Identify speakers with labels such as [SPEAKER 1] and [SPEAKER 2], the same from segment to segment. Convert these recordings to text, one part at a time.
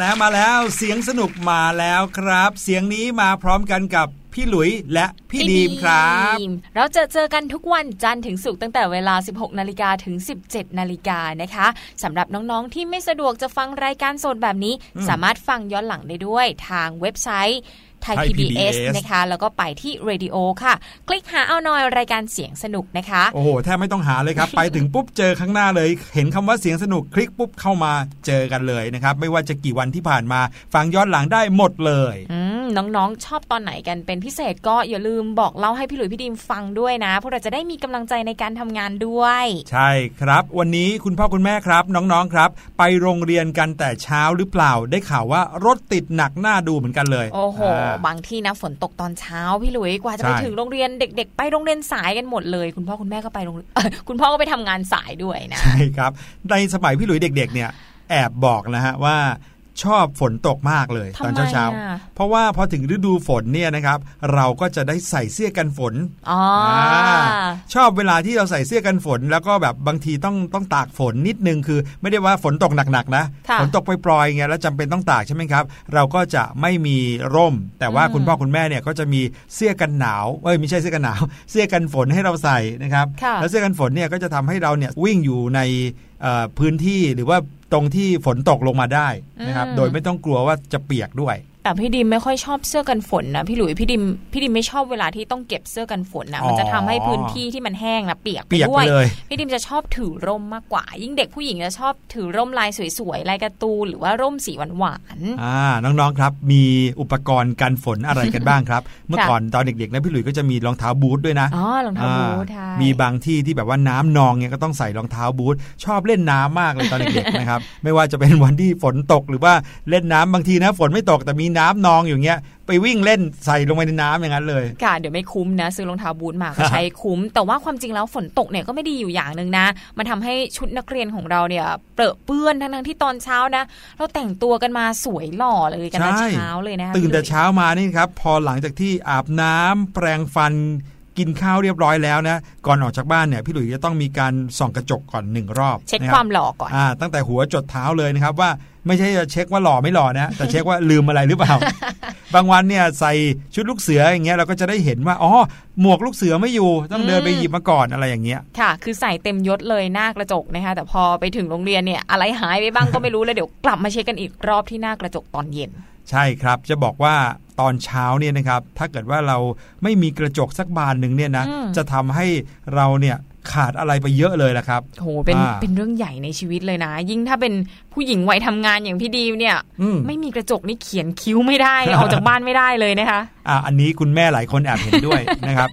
[SPEAKER 1] แล้วมาแล้วเสียงสนุกมาแล้วครับ เสียงนี้มาพร้อมกันกับพี่หลุยและพี่ดีมครับ
[SPEAKER 2] เราจะเจอกันทุกวันจันทร์ถึงศุกร์ตั้งแต่เวลา 16 นาฬิกาถึง 17 นาฬิกานะคะสำหรับน้องๆที่ไม่สะดวกจะฟังรายการสดแบบนี้ สามารถฟังย้อนหลังได้ด้วยทางเว็บไซต์ ไทย
[SPEAKER 1] Thai
[SPEAKER 2] PBS
[SPEAKER 1] PBS
[SPEAKER 2] นะคะ แล้วก็ไปที่เรดิโอค่ะ คลิกหาเอาหน่อยรายการเสียงสนุกนะคะ
[SPEAKER 1] โอ้โหแทบไม่ต้องหาเลยครับ ไปถึงปุ๊บเจอข้างหน้าเลย เห็นคำว่าเสียงสนุกคลิกปุ๊บเข้ามาเจอกันเลยนะครับ ไม่ว่าจะกี่วันที่ผ่านมา ฟังย้อนหลังได้หมดเลย
[SPEAKER 2] อืม น้องๆชอบตอนไหนกันเป็นพิเศษก็อย่าลืมบอกเล่าให้พี่หลุยพี่ดิมฟังด้วยนะพวกเราจะได้มีกำลังใจในการทำงานด้วย
[SPEAKER 1] ใช่ครับ วันนี้คุณพ่อคุณแม่ครับ น้องๆครับ ไปโรงเรียนกันแต่เช้าหรือเปล่าได้ข่าวว่ารถติดหนักหน้าดูเหมือนกันเลย
[SPEAKER 2] โอ้โหาบางที่นะฝนตกตอนเช้าพี่หลุยกว่าจะ
[SPEAKER 1] ใช่
[SPEAKER 2] ไปถึงโรงเรียนเด็ก ๆ ไปโรงเรียนสายกันหมดเลย คุณพ่อคุณแม่ก็ไปโรงเอ่อคุณพ่อก็ไปทำงานสายด้วยนะ
[SPEAKER 1] ใช่ครับในสมัยพี่หลุยเด็ก ๆ เนี่ยแอบบอกนะฮะว่า ชอบฝนตกมากเลย
[SPEAKER 2] ทำไม
[SPEAKER 1] ตอนเช้า
[SPEAKER 2] อะ
[SPEAKER 1] ๆเพราะว่าพอถึงฤดูฝนเนี่ยนะครับ เราก็จะได้ใส่เสื้อกันฝน
[SPEAKER 2] อ๋ออา
[SPEAKER 1] ชอบเวลาที่เราใส่เสื้อกันฝน แล้วก็แบบบางทีต้องต้องตากฝนนิดนึงคือ ไม่ได้ว่าฝนตกหนักๆนะ
[SPEAKER 2] ค่ะ
[SPEAKER 1] ฝนตกปล่อยๆไงแล้วจำเป็นต้องตากใช่ไหมครับ เราก็จะไม่มีร่ม แต่ว่า
[SPEAKER 2] อืม
[SPEAKER 1] คุณพ่อคุณแม่เนี่ยก็จะมีเสื้อกันหนาวเอ้ยไม่ใช่เสื้อกันหนาว เสื้อกันฝนให้เราใส่นะครับ
[SPEAKER 2] ค่ะ
[SPEAKER 1] แล้วเสื้อกันฝนเนี่ยก็จะทำให้เราเนี่ยวิ่งอยู่ในเอ่อพื้นที่หรือว่า ตรงที่ฝนตกลงมาได้นะครับ
[SPEAKER 2] อืม
[SPEAKER 1] โดยไม่ต้องกลัวว่าจะเปียกด้วย
[SPEAKER 2] แต่พี่ดิมไม่ค่อยชอบเสื้อกันฝนนะพี่หลุยพี่ดิมพี่ดิมไม่ชอบเวลาที่ต้องเก็บเสื้อกันฝนนะ
[SPEAKER 1] อ๋อ
[SPEAKER 2] มันจะทำให้พื้นที่ที่มันแห้งนะเปียกไป
[SPEAKER 1] เปียก
[SPEAKER 2] ด้
[SPEAKER 1] ไป
[SPEAKER 2] วย
[SPEAKER 1] เลย
[SPEAKER 2] พี่ดิมจะชอบถือร่มมากกว่า ยิ่งเด็กผู้หญิงจะชอบถือร่มลายสวยๆลายการ์ตูนหรือว่าร่มสีหวาน
[SPEAKER 1] อ่าน้องๆครับมีอุปกรณ์กันฝนอะไรกันบ้างครับ เมื่อก่อนตอนเด็กๆนะพี่หลุยส์ก็จะมีรองเท้าบูทด้วยนะ
[SPEAKER 2] ๆอ๋อรองเท้าบูทใช่
[SPEAKER 1] อ่ามีบางที่ที่แบบว่าน้ำนองเนี่ยก็ต้องใส่รองเท้าบูทชอบเล่นน้ำมากเลยตอนเด็กๆนะครับไม่ว่าจะเป็นวันที่ฝนตกหรือว่าเล่นน้ำบางทีนะฝนไม่ตกแต่มีน้ำนองอยู่เงี้ยไปวิ่งเล่นใส่ลงไปในน้ำอย่างนั้นเลย
[SPEAKER 2] ค่ะเดี๋ยวไม่คุ้มนะ ซื้อรองเท้าบูทมาก็ใช้คุ้ม แต่ว่าความจริงแล้วฝนตกเนี่ยก็ไม่ดีอยู่อย่างหนึ่งนะ มันทำให้ชุดนักเรียนของเราเนี่ยเปรอะเปื้อนทั้งๆที่ตอนเช้านะ เราแต่งตัวกันมาสวยหล่อเลยกันแต่
[SPEAKER 1] ใช่
[SPEAKER 2] เช้าเลยนะ
[SPEAKER 1] ตื่นแต่เช้ามานี่ครับ พอหลังจากที่อาบน้ำแปรงฟันกินข้าวเรียบร้อยแล้วนะ ก่อนออกจากบ้านเนี่ยพี่หลุยส์จะต้องมีการส่องกระจกก่อนหนึ่งรอบ
[SPEAKER 2] เช็ค
[SPEAKER 1] นะ
[SPEAKER 2] ค
[SPEAKER 1] รับ
[SPEAKER 2] วามหล่อก่อน
[SPEAKER 1] อ่าตั้งแต่หัวจดเท้าเลยนะครับว่า ไม่ใช่จะเช็คว่าหล่อไม่หล่อนะ แต่เช็คว่าลืมอะไรหรือเปล่า บางวันเนี่ยใส่ชุดลูกเสืออย่างเงี้ยเราก็จะได้เห็นว่าอ๋อหมวกลูกเสือไม่อยู่ต้องเดินไปหยิบมาก่อนอะไรอย่างเงี้ย
[SPEAKER 2] ค่ะ คือใส่เต็มยศเลยหน้ากระจกนะคะแต่พอไปถึงโรงเรียนเนี่ยอะไรหายไปบ้างก็ไม่รู้แล้วเดี๋ยวกลับมาเช็คกันอีกรอบที่หน้ากระจกตอนเย็น
[SPEAKER 1] ใช่ครับจะบอกว่าตอนเช้าเนี่ยนะครับถ้าเกิดว่าเราไม่มีกระจกสักบานหนึ่งเนี่ยนะ
[SPEAKER 2] อืม
[SPEAKER 1] จะทำให้เราเนี่ยขาดอะไรไปเยอะเลยละครับ
[SPEAKER 2] โหเป็น
[SPEAKER 1] อ่า
[SPEAKER 2] เป็นเรื่องใหญ่ในชีวิตเลยนะ ยิ่งถ้าเป็นผู้หญิงวัยทำงานอย่างพี่ดีมเนี่ย
[SPEAKER 1] อืม
[SPEAKER 2] ไม่มีกระจกนี่เขียนคิ้วไม่ได้ออกจากบ้านไม่ได้เลยนะคะ
[SPEAKER 1] อะอันนี้คุณแม่หลายคนแอบเห็นด้วยนะครับ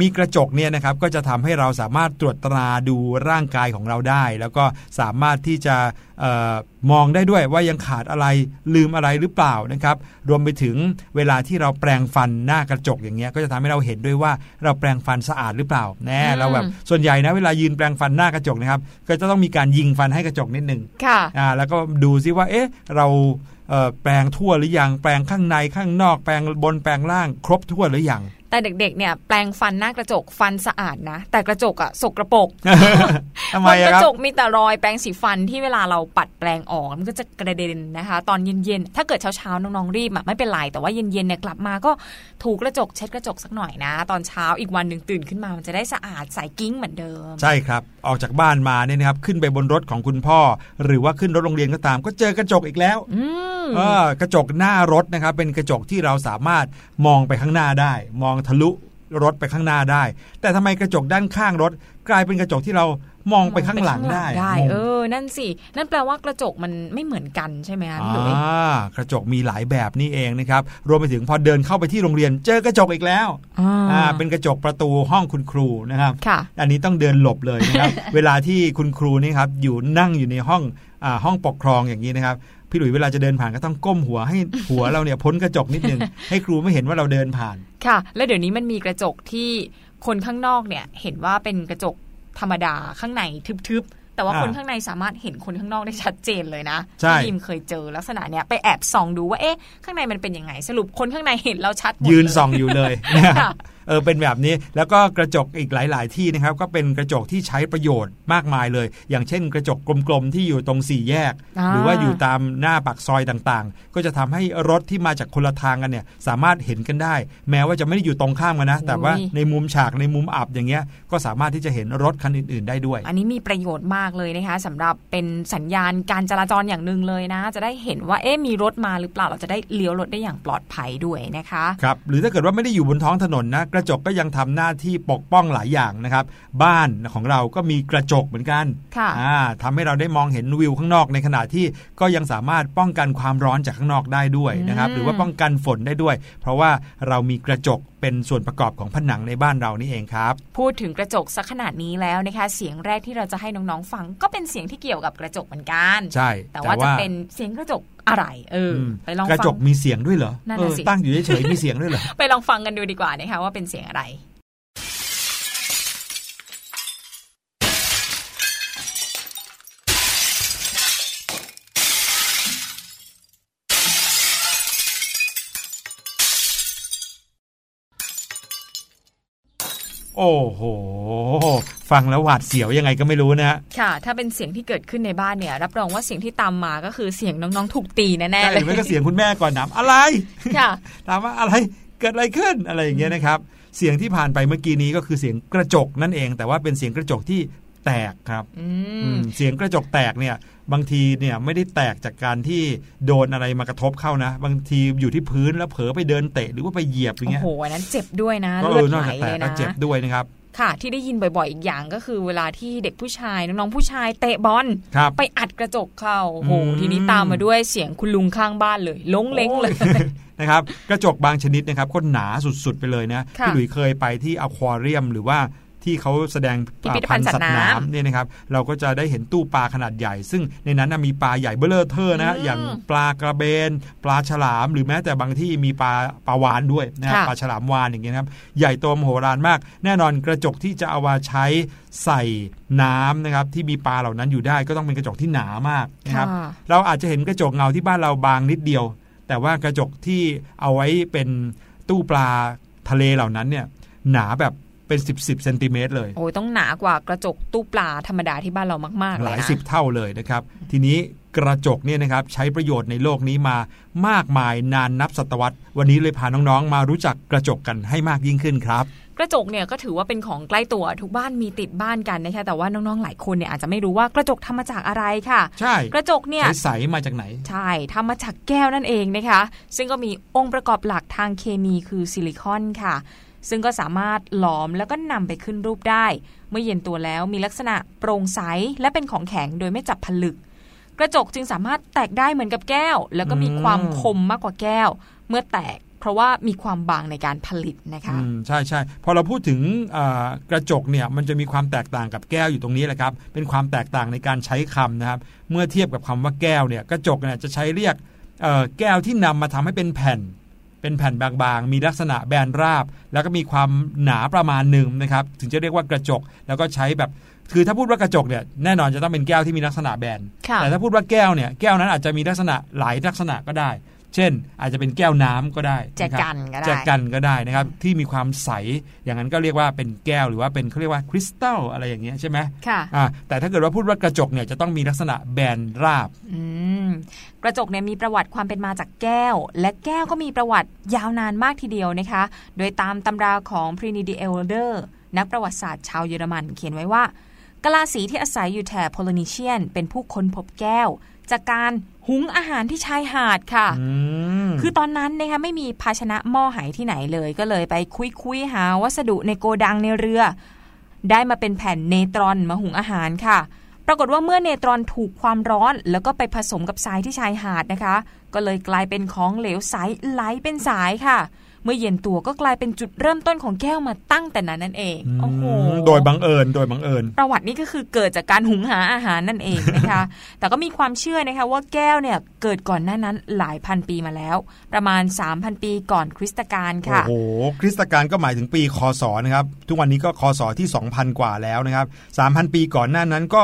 [SPEAKER 1] มีกระจกเนี่ยนะครับก็จะทำให้เราสามารถตรวจตราดูร่างกายของเราได้ แล้วก็สามารถที่จะเออมองได้ด้วยว่ายังขาดอะไรลืมอะไรหรือเปล่านะครับ รวมไปถึงเวลาที่เราแปรงฟันหน้ากระจกอย่างเงี้ยก็จะทำให้เราเห็นด้วยว่าเราแปรงฟันสะอาดหรือเปล่าแน่
[SPEAKER 2] อืม
[SPEAKER 1] เราแบบส่วนใหญ่นะเวลายืนแปรงฟันหน้ากระจกนะครับก็จะต้องมีการยิงฟันให้กระจกนิดนึง
[SPEAKER 2] ค่ะ
[SPEAKER 1] อ่าแล้วก็ดูซิว่าเอ๊ะเราเอ่อแปลงทั่วหรือยังแปลงข้างในข้างนอกแปลงบนแปลงล่างครบทั่วหรือยัง
[SPEAKER 2] แต่เด็กๆ เนี่ย แปลงฟันหน้ากระจกฟันสะอาดนะ แต่กระจกอะสกรปรก
[SPEAKER 1] ทำ
[SPEAKER 2] บ
[SPEAKER 1] ไม
[SPEAKER 2] น
[SPEAKER 1] อะ
[SPEAKER 2] กระ
[SPEAKER 1] ครับ
[SPEAKER 2] จกมีแต่รอยแปรงสีฟันที่เวลาเราปัดแปลงออกมันก็จะกระเด็นนะคะ ตอนเย็นๆ ถ้าเกิดเช้าๆ น้องๆ รีบอะไม่เป็นไร แต่ว่าเย็นๆ เนี่ยกลับมาก็ถูกระจกเช็ดกระจกสักหน่อยนะ ตอนเช้าอีกวันหนึ่งตื่นขึ้นมามันจะได้สะอาดใสกิ้งเหมือนเดิม
[SPEAKER 1] ใช่ครับ ออกจากบ้านมาเนี่ยนะครับขึ้นไปบนรถของคุณพ่อ หรือว่าขึ้นรถโรงเรียนก็ตาม ก็เจอกระจกอีกแล้ว
[SPEAKER 2] อืม
[SPEAKER 1] เออกระจกหน้ารถนะครับเป็นกระจกที่เราสามารถมองไปข้างหน้าได้ มองทะลุรถไปข้างหน้าได้ แต่ทำไมกระจกด้านข้างรถ กลายเป็นกระจกที่เรามองไปข้างหลังได้
[SPEAKER 2] ได้
[SPEAKER 1] งง
[SPEAKER 2] เออ นั่นสิ นั่นแปลว่ากระจกมันไม่เหมือนกันใช่ไหมคะพี่หลุย
[SPEAKER 1] อ่ากระจกมีหลายแบบนี่เองนะครับ รวมไปถึงพอเดินเข้าไปที่โรงเรียน เจอกระจกอีกแล้ว อ่า เป็นกระจกประตูห้องคุณครูนะครับ
[SPEAKER 2] ค่ะ
[SPEAKER 1] อันนี้ต้องเดินหลบเลยนะครับ เวลาที่คุณครูนี่ครับอยู่นั่งอยู่ในห้องอาห้องปกครองอย่างนี้นะครับ พี่หลุยเวลาจะเดินผ่านก็ต้องก้มหัวให้หัวเราเนี่ยพ้นกระจกนิดนึง ให้ครูไม่เห็นว่าเราเดินผ่าน
[SPEAKER 2] ค่ะ แล้วเดี๋ยวนี้มันมีกระจกที่คนข้างนอกเนี่ยเห็นว่าเป็นกระจกธรรมดาข้างในทึบๆ แต่ว่า
[SPEAKER 1] อ่า
[SPEAKER 2] คนข้างในสามารถเห็นคนข้างนอกได้ชัดเจนเลยนะ
[SPEAKER 1] ใช่
[SPEAKER 2] พี่ดีมเคยเจอลักษณะเนี้ยไปแอบส่องดูว่าเอ๊ะข้างในมันเป็นยังไงสรุปคนข้างในเห็นเราชัดหมด
[SPEAKER 1] ยืน
[SPEAKER 2] เลย
[SPEAKER 1] ส่องอยู่เลยนะครับ
[SPEAKER 2] ค่ะ
[SPEAKER 1] เออเป็นแบบนี้แล้วก็กระจกอีกหลาย ๆ ที่นะครับ ก็เป็นกระจกที่ใช้ประโยชน์มากมายเลย อย่างเช่น กระจกกลม ๆ ที่อยู่ตรงสี่แยก
[SPEAKER 2] อ่า
[SPEAKER 1] หรือว่าอยู่ตามหน้าปากซอยต่างๆ ก็จะทำให้รถที่มาจากคนละทางกันเนี่ยสามารถเห็นกันได้ แม้ว่าจะไม่ได้อยู่ตรงข้ามกันนะ แต่ว่าในมุมฉากในมุมอับอย่างเงี้ยก็สามารถที่จะเห็นรถคันอื่น ๆ ได้ด้วย
[SPEAKER 2] อันนี้มีประโยชน์มากเลยนะคะสำหรับเป็นสัญญาณการจราจรอย่างหนึ่งเลยนะ จะได้เห็นว่าเอ๊ะมีรถมาหรือเปล่าเราจะได้เลี้ยวรถได้อย่างปลอดภัยด้วยนะคะ
[SPEAKER 1] ครับหรือถ้าเกิดว่าไม่ได้อยู่บนท้องถนนนะกระจกก็ยังทำหน้าที่ปกป้องหลายอย่างนะครับ บ้านของเราก็มีกระจกเหมือนกัน
[SPEAKER 2] ค่ะ
[SPEAKER 1] อ่าทำให้เราได้มองเห็นวิวข้างนอกในขณะที่ก็ยังสามารถป้องกันความร้อนจากข้างนอกได้ด้วยนะครับ
[SPEAKER 2] อืม
[SPEAKER 1] หรือว่าป้องกันฝนได้ด้วย เพราะว่าเรามีกระจกเป็นส่วนประกอบของผนังในบ้านเรานี่เองครับ
[SPEAKER 2] พูดถึงกระจกสักขนาดนี้แล้วนะคะ เสียงแรกที่เราจะให้น้องๆฟัง ก็เป็นเสียงที่เกี่ยวกับกระจกเหมือนกัน
[SPEAKER 1] ใช่
[SPEAKER 2] แต่ว่าจะเป็นเสียงกระจกอะไร เออ
[SPEAKER 1] อืม
[SPEAKER 2] ไปลอง
[SPEAKER 1] กระ
[SPEAKER 2] ฟั
[SPEAKER 1] จ
[SPEAKER 2] ง
[SPEAKER 1] กมีเสียงด้วยเหรอ
[SPEAKER 2] นั่น
[SPEAKER 1] เอ
[SPEAKER 2] น่ะ
[SPEAKER 1] อ
[SPEAKER 2] สิ
[SPEAKER 1] ตั้งอยู่เฉยๆมีเสียงด้วยเหรอ
[SPEAKER 2] ไปลองฟังกันดูดีกว่านะคะว่าเป็นเสียงอะไร
[SPEAKER 1] โอ้โห ฟังแล้วหวาดเสียวยังไงก็ไม่รู้นะฮะ
[SPEAKER 2] ค่ะ ถ้าเป็นเสียงที่เกิดขึ้นในบ้านเนี่ย รับรองว่าเสียงที่ตามมาก็คือเสียงน้องๆถูกตีแน่ๆ
[SPEAKER 1] ใช่
[SPEAKER 2] เลย
[SPEAKER 1] ไม่ก็เสียงคุณแม่ก่อนนะอะไร
[SPEAKER 2] ค่ะ
[SPEAKER 1] ถามว่าอะไรเกิดอะไรขึ้นอะไรอย่างเงี้ยนะครับ เสียงที่ผ่านไปเมื่อกี้นี้ก็คือเสียงกระจกนั่นเอง แต่ว่าเป็นเสียงกระจกที่แตกครับ
[SPEAKER 2] อื
[SPEAKER 1] อื
[SPEAKER 2] ม
[SPEAKER 1] มเสียงกระจกแตกเนี่ย บางทีเนี่ยไม่ได้แตกจากการที่โดนอะไรมากระทบเข้านะ บางทีอยู่ที่พื้นแล้วเผลอไปเดินเตะหรือว่าไปเหยียบอย่าง
[SPEAKER 2] โอ้
[SPEAKER 1] เงี้ย
[SPEAKER 2] โหอันนั้นเจ็บด้วยนะ
[SPEAKER 1] ก็
[SPEAKER 2] เลื
[SPEAKER 1] เอ
[SPEAKER 2] อด
[SPEAKER 1] อนอก
[SPEAKER 2] ไหล
[SPEAKER 1] จากแต
[SPEAKER 2] เล
[SPEAKER 1] ก
[SPEAKER 2] ย
[SPEAKER 1] ก็
[SPEAKER 2] นะ
[SPEAKER 1] เจ็บด้วยนะครับ
[SPEAKER 2] ค่ะที่ได้ยินบ่อยๆ อีกอย่างก็คือเวลาที่เด็กผู้ชายน้องๆผู้ชายเตะบอล
[SPEAKER 1] ครับ
[SPEAKER 2] ไปอัดกระจกเข้าโอ้โห
[SPEAKER 1] อืม
[SPEAKER 2] ทีนี้ตามมาด้วยเสียงคุณลุงข้างบ้านเลยลงเล้งเลย
[SPEAKER 1] นะครับกระจกบางชนิดนะครับก็หนาสุดๆไปเลยนะ
[SPEAKER 2] ค่ะ
[SPEAKER 1] พี่หลุยเคยไปที่อควาเรียมหรือว่า ที่เขาแสดง
[SPEAKER 2] พิพิธภัณฑ์สัตว์น้ำ
[SPEAKER 1] เนี่ยนะครับเราก็จะได้เห็นตู้ปลาขนาดใหญ่ ซึ่งในนั้นนะมีปลาใหญ่เบ้อเร่อเท่อนะ
[SPEAKER 2] อืม
[SPEAKER 1] อย่างปลากระเบน ปลาฉลาม หรือแม้แต่บางที่มีปลาปลาวาฬด้วยนะครับ
[SPEAKER 2] ค่ะ
[SPEAKER 1] ปลาฉลามวาฬอย่างเงี้ยนะครับใหญ่โตมโหฬารมาก แน่นอนกระจกที่จะเอามาใช้ใส่น้ำนะครับที่มีปลาเหล่านั้นอยู่ได้ก็ต้องเป็นกระจกที่หนามากนะครับ
[SPEAKER 2] ค่ะ
[SPEAKER 1] เราอาจจะเห็นกระจกเงาที่บ้านเราบางนิดเดียว แต่ว่ากระจกที่เอาไว้เป็นตู้ปลาทะเลเหล่านั้นเนี่ยหนาแบบ เป็น 10บสเซนติเมตรเลย
[SPEAKER 2] โอ้ยต้องหนากว่ากระจกตู้ปลาธรรมดาที่บ้านเรามากๆ
[SPEAKER 1] ห
[SPEAKER 2] เลย
[SPEAKER 1] ลาย
[SPEAKER 2] นะ
[SPEAKER 1] สิบเท่าเลยนะครับ ทีนี้กระจกเนี่ยนะครับใช้ประโยชน์ในโลกนี้มามากมายนานนับศตวรรษ วันนี้เลยพาน้องๆ มารู้จักกระจกกันให้มากยิ่งขึ้นครับ
[SPEAKER 2] กระจกเนี่ยก็ถือว่าเป็นของใกล้ตัวทุกบ้านมีติดบ้านกันนะคะแต่ว่าน้องๆหลายคนเนี่ยอาจจะไม่รู้ว่ากระจกทำมาจากอะไรค่ะ
[SPEAKER 1] ใช่
[SPEAKER 2] กระจกเนี่ย
[SPEAKER 1] ใสๆมาจากไหน
[SPEAKER 2] ใช่ทำมาจากแก้วนั่นเองนะคะ ซึ่งก็มีองค์ประกอบหลักทางเคมีคือซิลิคอนค่ะ ซึ่งก็สามารถหลอมแล้วก็นำไปขึ้นรูปได้ เมื่อเย็นตัวแล้วมีลักษณะโปร่งใสและเป็นของแข็งโดยไม่จับผลึก กระจกจึงสามารถแตกได้เหมือนกับแก้ว แล้วก็มีความคมมากกว่าแก้ว เมื่อแตกเพราะว่ามีความบางในการผลิตนะคะ
[SPEAKER 1] ใช่ใช่พอเราพูดถึงกระจกเนี่ยมันจะมีความแตกต่างกับแก้วอยู่ตรงนี้แหละครับ เป็นความแตกต่างในการใช้คำนะครับ เมื่อเทียบกับคำว่าแก้วเนี่ยกระจกเนี่ยจะใช้เรียกแก้วที่นำมาทำให้เป็นแผ่น เป็นแผ่นบางๆ มีลักษณะแบนราบ แล้วก็มีความหนาประมาณหนึ่งนะครับ ถึงจะเรียกว่ากระจก แล้วก็ใช้แบบ คือถ้าพูดว่ากระจกเนี่ย แน่นอนจะต้องเป็นแก้วที่มีลักษณะแบน
[SPEAKER 2] ค่ะ
[SPEAKER 1] แต่ถ้าพูดว่าแก้วเนี่ย แก้วนั้นอาจจะมีลักษณะหลายลักษณะก็ได้ เช่น อาจจะเป็นแก้วน้ำก็ได้
[SPEAKER 2] แจ
[SPEAKER 1] นะครับ
[SPEAKER 2] กันก็ได้
[SPEAKER 1] แจกันก็ได้นะครับ ที่มีความใสอย่างนั้นก็เรียกว่าเป็นแก้วหรือว่าเป็นเขาเรียกว่าคริสตัลอะไรอย่างเงี้ยใช่ไหม
[SPEAKER 2] ค่ะ
[SPEAKER 1] อ่าแต่ถ้าเกิดว่าพูดว่ากระจกเนี่ยจะต้องมีลักษณะแบนราบ
[SPEAKER 2] อืมกระจกเนี่ยมีประวัติความเป็นมาจากแก้ว และแก้วก็มีประวัติยาวนานมากทีเดียวนะคะ โดยตามตำราของ Pliny the Elder นักประวัติศาสตร์ชาวเยอรมันเขียนไว้ว่ากะลาสีที่อาศัยอยู่แถบโพลินีเชียน เป็นผู้ค้นพบแก้ว จากการ หุงอาหารที่ชายหาดค่ะ
[SPEAKER 1] อืม
[SPEAKER 2] คือตอนนั้นนะคะไม่มีภาชนะหม้อไหที่ไหนเลยก็เลยไปคุยคุยๆหาวัสดุในโกดังในเรือ ได้มาเป็นแผ่นเนตรอนมาหุงอาหารค่ะ ปรากฏว่าเมื่อเนตรอนถูกความร้อน แล้วก็ไปผสมกับทรายที่ชายหาดนะคะ ก็เลยกลายเป็นของเหลวใสไหลเป็นสายค่ะ เมื่อเย็นตัวก็กลายเป็นจุดเริ่มต้นของแก้วมาตั้งแต่นั้นนั่นเองโอ้โห
[SPEAKER 1] โดยบังเอิญโดยบังเอิญ
[SPEAKER 2] ประวัตินี้ก็คือเกิดจากการหุงหาอาหารนั่นเองนะคะ แต่ก็มีความเชื่อนะคะว่าแก้วเนี่ยเกิดก่อนหน้านั้นหลายพันปีมาแล้ว ประมาณ 3,000 ปีก่อนคริสตกาลค่ะ
[SPEAKER 1] โอ้โห คริสตกาลก็หมายถึงปีคศนะครับ ทุกวันนี้ก็คศที่ 2,000 กว่าแล้วนะครับ 3,000 ปีก่อนหน้านั้นก็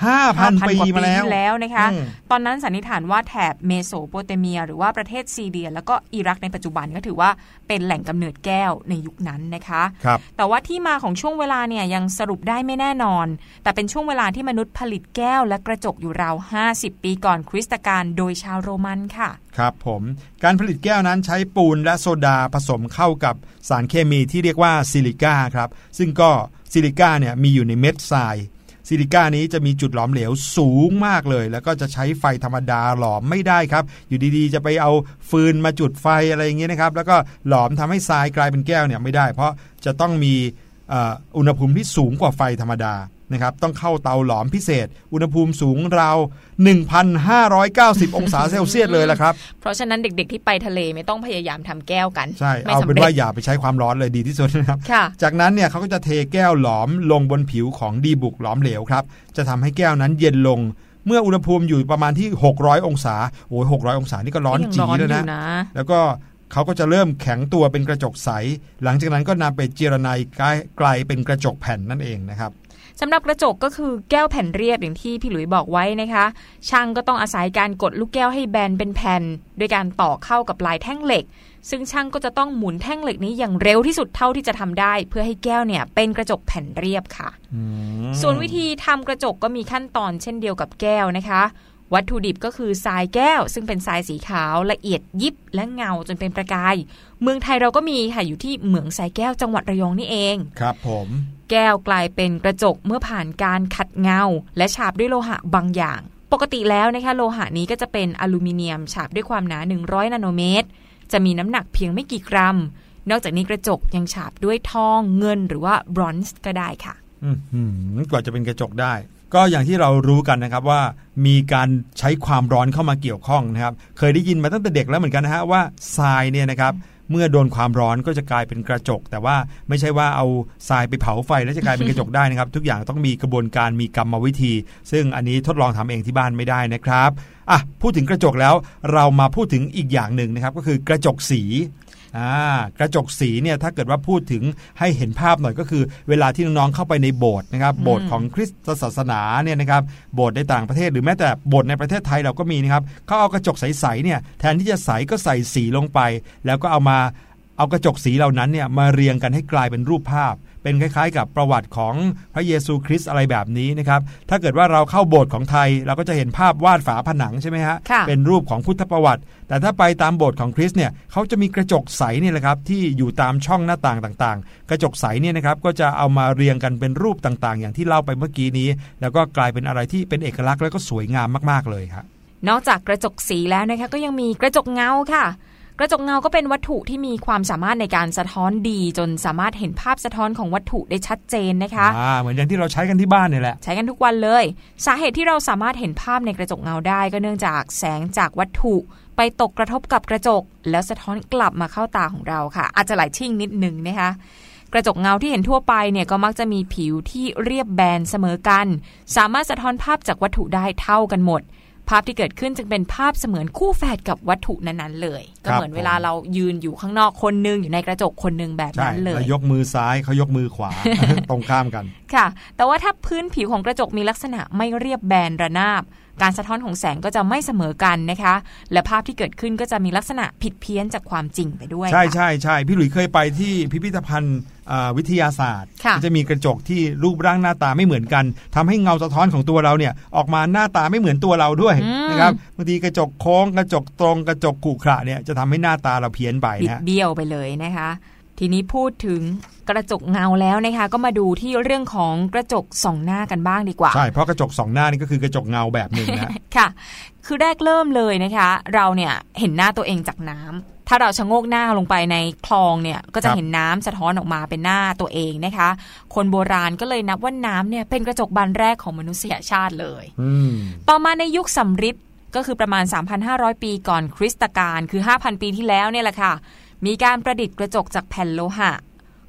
[SPEAKER 1] 5,000ปี
[SPEAKER 2] กว่า
[SPEAKER 1] มาแล้ว
[SPEAKER 2] ที่แล้วนะคะ
[SPEAKER 1] อืม
[SPEAKER 2] ตอนนั้นสันนิษฐานว่าแถบเมโสโปเตเมีย หรือว่าประเทศซีเรีย แล้วก็อิรักในปัจจุบันก็ถือว่าเป็นแหล่งกำเนิดแก้วในยุคนั้นนะคะ
[SPEAKER 1] ครับ
[SPEAKER 2] แต่ว่าที่มาของช่วงเวลาเนี่ยยังสรุปได้ไม่แน่นอน แต่เป็นช่วงเวลาที่มนุษย์ผลิตแก้วและกระจกอยู่ราว 50 ปีก่อนคริสตกาลโดยชาวโรมันค่ะ
[SPEAKER 1] ครับผมการผลิตแก้วนั้นใช้ปูนและโซดาผสมเข้ากับสารเคมีที่เรียกว่าซิลิก้าครับซึ่งก็ซิลิก้าเนี่ยมีอยู่ในเม็ดทราย ซิลิก้านี้จะมีจุดหลอมเหลวสูงมากเลย แล้วก็จะใช้ไฟธรรมดาหลอมไม่ได้ครับ อยู่ดีๆ จะไปเอาฟืนมาจุดไฟอะไรอย่างเงี้ยนะครับแล้วก็หลอมทำให้ทรายกลายเป็นแก้วเนี่ยไม่ได้ เพราะจะต้องมีอุณหภูมิที่สูงกว่าไฟธรรมดา นะครับต้องเข้าเตาหลอมพิเศษ อุณหภูมิสูงราว 1,590 องศาเซลเซียสเลยละครับ
[SPEAKER 2] เพราะฉะนั้นเด็กๆที่ไปทะเลไม่ต้องพยายามทำแก้วกัน
[SPEAKER 1] ใช่
[SPEAKER 2] ไม่
[SPEAKER 1] เอา
[SPEAKER 2] สำ
[SPEAKER 1] เป็น
[SPEAKER 2] เร็
[SPEAKER 1] ว่า
[SPEAKER 2] จ
[SPEAKER 1] อย่าไปใช้ความร้อนเลยดีที่สุดนะครับ
[SPEAKER 2] ค่ะ
[SPEAKER 1] จากนั้นเนี่ยเขาก็จะเทแก้วหลอมลงบนผิวของดีบุกหลอมเหลวครับ จะทำให้แก้วนั้นเย็นลงเมื่ออุณหภูมิอยู่ประมาณที่ 600 องศา โอ้ย600 องศา นี่ก็ร้อน
[SPEAKER 2] ยัง
[SPEAKER 1] จี
[SPEAKER 2] ร้อน
[SPEAKER 1] แล้ว
[SPEAKER 2] อยู่
[SPEAKER 1] นะ
[SPEAKER 2] นะ
[SPEAKER 1] แล้วก็ เขาก็จะเริ่มแข็งตัวเป็นกระจกใส หลังจากนั้นก็นำไปเจรไนไกลเป็นกระจกแผ่นนั่นเองนะครับ
[SPEAKER 2] สำหรับกระจกก็คือแก้วแผ่นเรียบอย่างที่พี่หลุยบอกไว้นะคะ ช่างก็ต้องอาศัยการกดลูกแก้วให้แบนเป็นแผ่นโดยการต่อเข้ากับปลายแท่งเหล็ก ซึ่งช่างก็จะต้องหมุนแท่งเหล็กนี้อย่างเร็วที่สุดเท่าที่จะทำได้ เพื่อให้แก้วเนี่ยเป็นกระจกแผ่นเรียบค่ะ ส่วนวิธีทำกระจกก็มีขั้นตอนเช่นเดียวกับแก้วนะคะ วัตถุดิบก็คือทรายแก้ว ซึ่งเป็นทรายสีขาวละเอียดยิบและเงาจนเป็นประกาย เมืองไทยเราก็มีค่ะอยู่ที่เหมืองทรายแก้วจังหวัดระยองนี่เอง
[SPEAKER 1] ครับผม
[SPEAKER 2] แก้วกลายเป็นกระจกเมื่อผ่านการขัดเงา และฉาบด้วยโลหะบางอย่าง ปกติแล้วนะคะโลหะนี้ก็จะเป็นอลูมิเนียม ฉาบด้วยความหนา 100 นาโนเมตร จะมีน้ำหนักเพียงไม่กี่กรัม นอกจากนี้กระจกยังฉาบด้วยทองเงินหรือว่าบรอนซ์ก็ได้ค่ะ
[SPEAKER 1] อื้อหือกว่าจะเป็นกระจกได้ ก็อย่างที่เรารู้กันนะครับว่ามีการใช้ความร้อนเข้ามาเกี่ยวข้องนะครับ เคยได้ยินมาตั้งแต่เด็กแล้วเหมือนกันนะฮะว่าทรายเนี่ยนะครับเมื่อโดนความร้อนก็จะกลายเป็นกระจก แต่ว่าไม่ใช่ว่าเอาทรายไปเผาไฟแล้วจะกลายเป็นกระจกได้นะครับ ทุกอย่างต้องมีกระบวนการมีกรรมวิธี ซึ่งอันนี้ทดลองทำเองที่บ้านไม่ได้นะครับอะพูดถึงกระจกแล้วเรามาพูดถึงอีกอย่างหนึ่งนะครับ ก็คือกระจกสี อ่ากระจกสีเนี่ยถ้าเกิดว่าพูดถึงให้เห็นภาพหน่อยก็คือ เวลาที่น้องๆเข้าไปในโบสถ์นะครับโบสถ์ของคริสตศาสนาเนี่ยนะครับโบสถ์ในต่างประเทศหรือแม้แต่โบสถ์ในประเทศไทยเราก็มีนะครับเขาเอากระจกใสๆเนี่ยแทนที่จะใสก็ใส่สีลงไป แล้วก็เอามาเอากระจกสีเหล่านั้นเนี่ยมาเรียงกันให้กลายเป็นรูปภาพ เป็นคล้ายๆ กับประวัติของพระเยซูคริสต์อะไรแบบนี้นะครับ ถ้าเกิดว่าเราเข้าโบสถ์ของไทย เราก็จะเห็นภาพวาดฝาผนังใช่ไหมฮะ
[SPEAKER 2] ค่ะ
[SPEAKER 1] เป็นรูปของพุทธประวัติ แต่ถ้าไปตามโบสถ์ของคริสต์เนี่ยเขาจะมีกระจกใสเนี่ยแหละครับที่อยู่ตามช่องหน้าต่างต่างๆ กระจกใสเนี่ยนะครับก็จะเอามาเรียงกันเป็นรูปต่างๆ อย่างที่เล่าไปเมื่อกี้นี้ แล้วก็กลายเป็นอะไรที่เป็นเอกลักษณ์แล้วก็สวยงามมากๆเลยครับ
[SPEAKER 2] นอกจากกระจกสีแล้วนะคะก็ยังมีกระจกเงาค่ะ กระจกเงาก็เป็นวัตถุที่มีความสามารถในการสะท้อนดี จนสามารถเห็นภาพสะท้อนของวัตถุได้ชัดเจนนะคะ
[SPEAKER 1] อ่าเหมือนอย่างที่เราใช้กันที่บ้านเนี่ยแหละ
[SPEAKER 2] ใช้กันทุกวันเลย สาเหตุที่เราสามารถเห็นภาพในกระจกเงาได้ ก็เนื่องจากแสงจากวัตถุไปตกกระทบกับกระจก แล้วสะท้อนกลับมาเข้าตาของเราค่ะ อาจจะหลายชิ่งนิดนึงนะคะกระจกเงาที่เห็นทั่วไปเนี่ยก็มักจะมีผิวที่เรียบแบนเสมอกัน สามารถสะท้อนภาพจากวัตถุได้เท่ากันหมด ภาพที่เกิดขึ้นจึงเป็นภาพเสมือนคู่แฝดกับวัตถุนั้นๆเลย ก็เหมือน
[SPEAKER 1] ผม
[SPEAKER 2] เวลาเรายืนอยู่ข้างนอกคนหนึงอยู่ในกระจกคนหนึงแบบ
[SPEAKER 1] ใช่
[SPEAKER 2] นั้นเลย
[SPEAKER 1] แล้วยกมือซ้ายเขายกมือขวาตรงข้ามกัน
[SPEAKER 2] ค่ะ แต่ว่าถ้าพื้นผิวของกระจกมีลักษณะไม่เรียบแบนระนาบการสะท้อนของแสงก็จะไม่เสมอกันนะคะ และภาพที่เกิดขึ้นก็จะมีลักษณะผิดเพี้ยนจากความจริงไปด้วย
[SPEAKER 1] ใช่
[SPEAKER 2] ค่ะ
[SPEAKER 1] ใช่ใช่พี่หลุยเคยไปที่พิพิธภัณฑ์อ่าวิทยาศาสตร์
[SPEAKER 2] ค่ะ
[SPEAKER 1] ก็จะมีกระจกที่รูปร่างหน้าตาไม่เหมือนกันทำให้เงาสะท้อนของตัวเราเนี่ยออกมาหน้าตาไม่เหมือนตัวเราด้วยนะครับบางทีกระจกโค้งกระจกตรงกระจกขรุขระเนี่ยจะทำให้หน้าตาเราเพี้ยนไป
[SPEAKER 2] บิด
[SPEAKER 1] นะ
[SPEAKER 2] เบี้ยวไปเลยนะคะ ทีนี้พูดถึงกระจกเงาแล้วนะคะก็มาดูที่เรื่องของกระจกสองหน้ากันบ้างดีกว่า
[SPEAKER 1] ใช่เพราะกระจกสองหน้านี่ก็คือกระจกเงาแบบหนึ่งนะ
[SPEAKER 2] ค่ะ คือแรกเริ่มเลยนะคะ เราเนี่ยเห็นหน้าตัวเองจากน้ำถ้าเราชะโงกหน้าลงไปในคลองเนี่ยก็จะ
[SPEAKER 1] ครับ
[SPEAKER 2] เห็นน้ำสะท้อนออกมาเป็นหน้าตัวเองนะคะ คนโบราณก็เลยนับว่าน้ำเนี่ยเป็นกระจกบานแรกของมนุษยชาติเลย
[SPEAKER 1] อืม
[SPEAKER 2] ต่อมาในยุคสำริดก็คือประมาณ 3,500 ปีก่อนคริสตกาลคือ 5,000 ปีที่แล้วเนี่ยแหละค่ะ มีการประดิษฐ์กระจกจากแผ่นโลหะ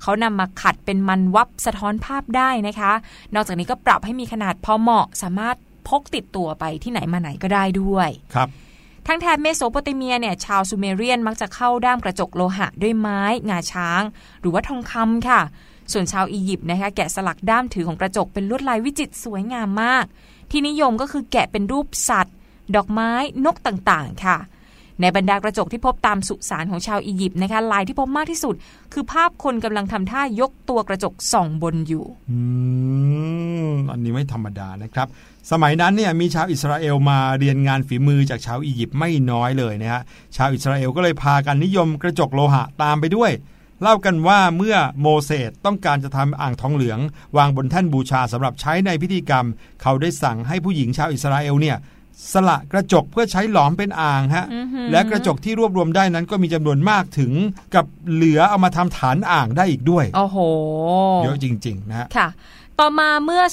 [SPEAKER 2] เขานำมาขัดเป็นมันวับสะท้อนภาพได้นะคะ นอกจากนี้ก็ปรับให้มีขนาดพอเหมาะสามารถพกติดตัวไปที่ไหนมาไหนก็ได้ด้วย
[SPEAKER 1] ครับ
[SPEAKER 2] ทางแถบเมโสโปเตเมียเนี่ยชาวซูเมเรียนมักจะเข้าด้ามกระจกโลหะด้วยไม้ งาช้าง หรือว่าทองคำค่ะ ส่วนชาวอียิปต์นะคะแกะสลักด้ามถือของกระจกเป็นลวดลายวิจิตรสวยงามมาก ที่นิยมก็คือแกะเป็นรูปสัตว์ ดอกไม้นกต่างๆ ค่ะ ในบรรดากระจกที่พบตามสุสานของชาวอียิปต์นะคะลายที่พบมากที่สุด คือภาพคนกำลังทำท่ายกตัวกระจกส่องบนอยู่
[SPEAKER 1] อือันนี้ไม่ธรรมดานะครับ สมัยนั้นเนี่ยมีชาวอิสราเอลมาเรียนงานฝีมือจากชาวอียิปต์ไม่น้อยเลยนะฮะชาวอิสราเอลก็เลยพากันนิยมกระจกโลหะตามไปด้วยเล่ากันว่าเมื่อโมเสสต้องการจะทำอ่างทองเหลือง วางบนแท่นบูชาสำหรับใช้ในพิธีกรรม เขาได้สั่งให้ผู้หญิงชาวอิสราเอลเนี่ย สละกระจกเพื่อใช้หลอมเป็นอ่างฮะ
[SPEAKER 2] อือหือ
[SPEAKER 1] และกระจกที่รวบรวมได้นั้นก็มีจำนวนมากถึงกับเหลือเอามาทำฐานอ่างได้อีกด้วย
[SPEAKER 2] โอ้โห
[SPEAKER 1] เยอะจริง ๆ นะฮะ
[SPEAKER 2] ค่ะต่อมาเมื่อ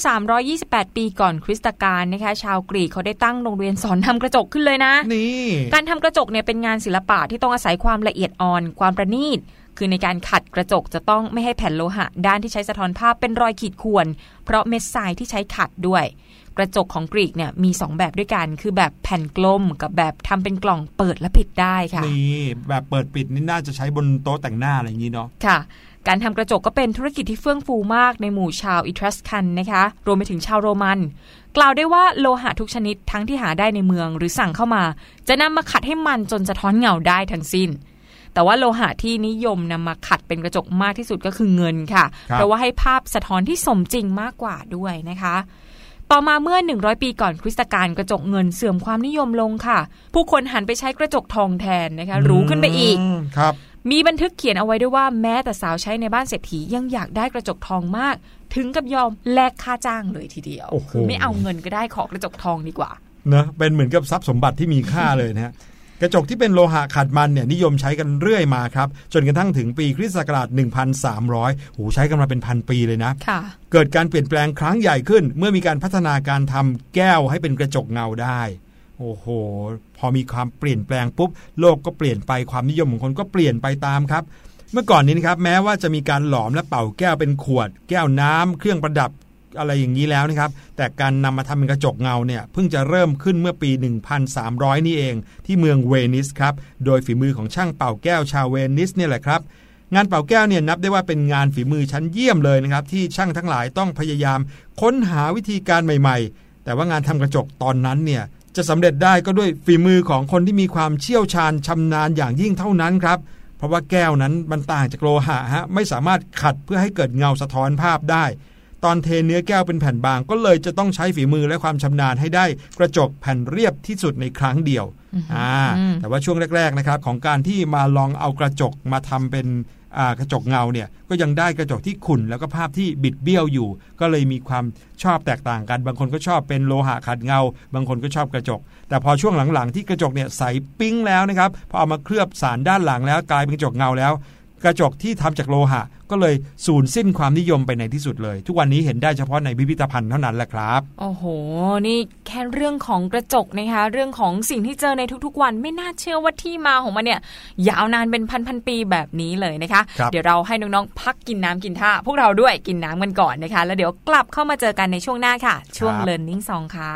[SPEAKER 2] 328 ปีก่อนคริสตกาลนะคะ ชาวกรีกเขาได้ตั้งโรงเรียนสอนทำกระจกขึ้นเลยนะ
[SPEAKER 1] นี่
[SPEAKER 2] การทำกระจกเนี่ยเป็นงานศิลปะที่ต้องอาศัยความละเอียดอ่อน ความประณีต คือในการขัดกระจกจะต้องไม่ให้แผ่นโลหะ ด้านที่ใช้สะท้อนภาพเป็นรอยขีดข่วน เพราะเม็ดทรายที่ใช้ขัดด้วย กระจกของกรีกเนี่ยมี 2 แบบด้วยกัน คือแบบแผ่นกลมกับแบบทำเป็นกล่องเปิดและปิดได้ค่ะ
[SPEAKER 1] นี่แบบเปิดปิดนี่น่าจะใช้บนโต๊ะแต่งหน้าอะไรอย่างนี้เนาะ
[SPEAKER 2] ค่ะการทำกระจกก็เป็นธุรกิจที่เฟื่องฟูมากในหมู่ชาวอิทรัสกันนะคะ รวมไปถึงชาวโรมัน กล่าวได้ว่าโลหะทุกชนิดทั้งที่หาได้ในเมืองหรือสั่งเข้ามา จะนำมาขัดให้มันจนสะท้อนเงาได้ทั้งสิ้น แต่ว่าโลหะที่นิยมนำมาขัดเป็นกระจกมากที่สุดก็คือเงินค่ะ
[SPEAKER 1] ครับ
[SPEAKER 2] เพราะว่าให้ภาพสะท้อนที่สมจริงมากกว่าด้วยนะคะ ต่อมาเมื่อ 100 ปีก่อนคริสตกาลกระจกเงินเสื่อมความนิยมลงค่ะ ผู้คนหันไปใช้กระจกทองแทนนะคะหรูขึ้นไปอีก
[SPEAKER 1] มครับ
[SPEAKER 2] มีบันทึกเขียนเอาไว้ด้วยว่าแม้แต่สาวใช้ในบ้านเศรษฐียังอยากได้กระจกทองมาก ถึงกับยอมแลกค่าจ้างเลยทีเดียว
[SPEAKER 1] โอ้โห
[SPEAKER 2] คือไม่เอาเงินก็ได้ขอกระจกทองดีกว่า
[SPEAKER 1] เนอะเป็นเหมือนกับทรัพย์สมบัติที่มีค่าเลยนะฮะ กระจกที่เป็นโลหะขัดมันเนี่ยนิยมใช้กันเรื่อยมาครับ จนกระทั่งถึงปีคริสต์ศักราช 1,300โหใช้กันมาเป็นพันปีเลยนะ
[SPEAKER 2] ค่ะ
[SPEAKER 1] เกิดการเปลี่ยนแปลงครั้งใหญ่ขึ้น เมื่อมีการพัฒนาการทำแก้วให้เป็นกระจกเงาได้โอ้โห พอมีความเปลี่ยนแปลงปุ๊บ โลกก็เปลี่ยนไปความนิยมของคนก็เปลี่ยนไปตามครับ เมื่อก่อนนี้นะครับ แม้ว่าจะมีการหลอมและเป่าแก้วเป็นขวด แก้วน้ำเครื่องประดับ อะไรอย่างนี้แล้วนะครับ แต่การนำมาทำเป็นกระจกเงาเนี่ยเพิ่งจะเริ่มขึ้นเมื่อปี 1,300 นี่เอง ที่เมืองเวนิสครับ โดยฝีมือของช่างเป่าแก้วชาวเวนิสเนี่ยแหละครับ งานเป่าแก้วเนี่ยนับได้ว่าเป็นงานฝีมือชั้นเยี่ยมเลยนะครับ ที่ช่างทั้งหลายต้องพยายาม ค้นหาวิธีการใหม่ ๆ แต่ว่างานทำกระจกตอนนั้นเนี่ยจะสำเร็จได้ก็ด้วยฝีมือของคนที่มีความเชี่ยวชาญชำนาญอย่างยิ่งเท่านั้นครับเพราะว่าแก้วนั้นมันต่างจากโลหะฮะไม่สามารถขัดเพื่อให้เกิดเงาสะท้อนภาพได้ ตอนเทเนื้อแก้วเป็นแผ่นบาง ก็เลยจะต้องใช้ฝีมือและความชำนาญให้ได้กระจกแผ่นเรียบที่สุดในครั้งเดียวอ่า
[SPEAKER 2] อืม
[SPEAKER 1] แต่ว่าช่วงแรกๆนะครับของการที่มาลองเอากระจกมาทำเป็นอ่ากระจกเงาเนี่ยก็ยังได้กระจกที่ขุ่นแล้วก็ภาพที่บิดเบี้ยวอยู่ ก็เลยมีความชอบแตกต่างกัน บางคนก็ชอบเป็นโลหะขัดเงา บางคนก็ชอบกระจก แต่พอช่วงหลังๆที่กระจกเนี่ยใสปิ้งแล้วนะครับพอเอามาเคลือบสารด้านหลังแล้วกลายเป็นกระจกเงาแล้ว กระจกที่ทำจากโลหะ ก็เลยสูญสิ้นความนิยมไปในที่สุดเลย ทุกวันนี้เห็นได้เฉพาะในพิพิธภัณฑ์เท่านั้นแหละครับ
[SPEAKER 2] โอ้โห นี่แค่เรื่องของกระจกนะคะ เรื่องของสิ่งที่เจอในทุกๆวันไม่น่าเชื่อว่าที่มาของมันเนี่ย ยาวนานเป็นพันๆปีแบบนี้เลยนะคะ
[SPEAKER 1] ครับ
[SPEAKER 2] เดี๋ยวเราให้น้องๆพักกินน้ำกินท่า พวกเราด้วยกินน้ำกันก่อนนะคะ แล้วเดี๋ยวกลับเข้ามาเจอกันในช่วงหน้าค่ะ ช่วง Learning Song ค่ะ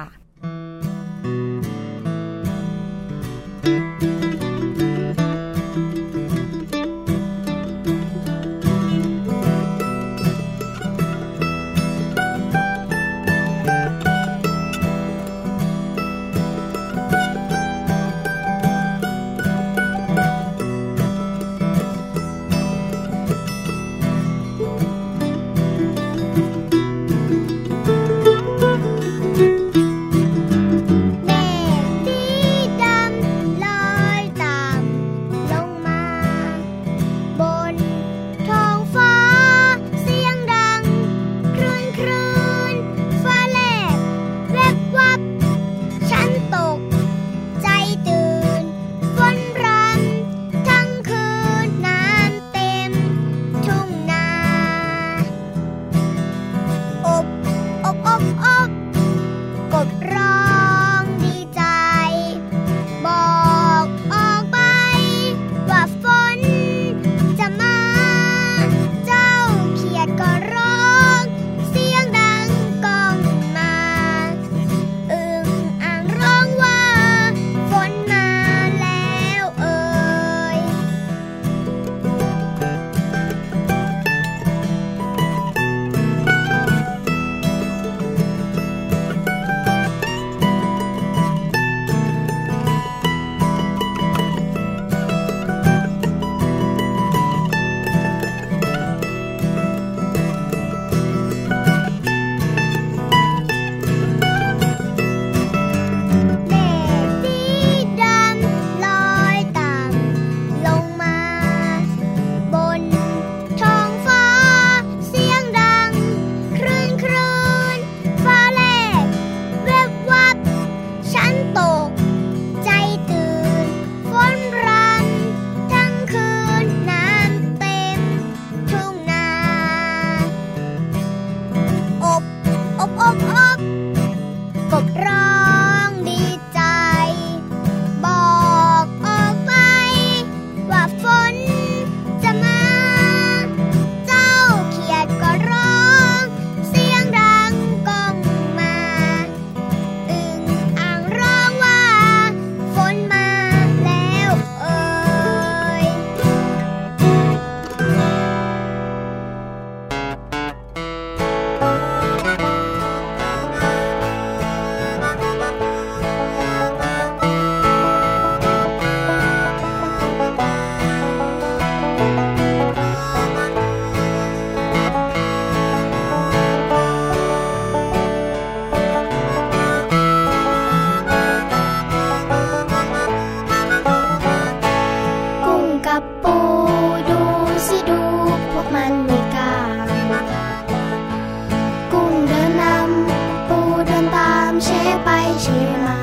[SPEAKER 3] เ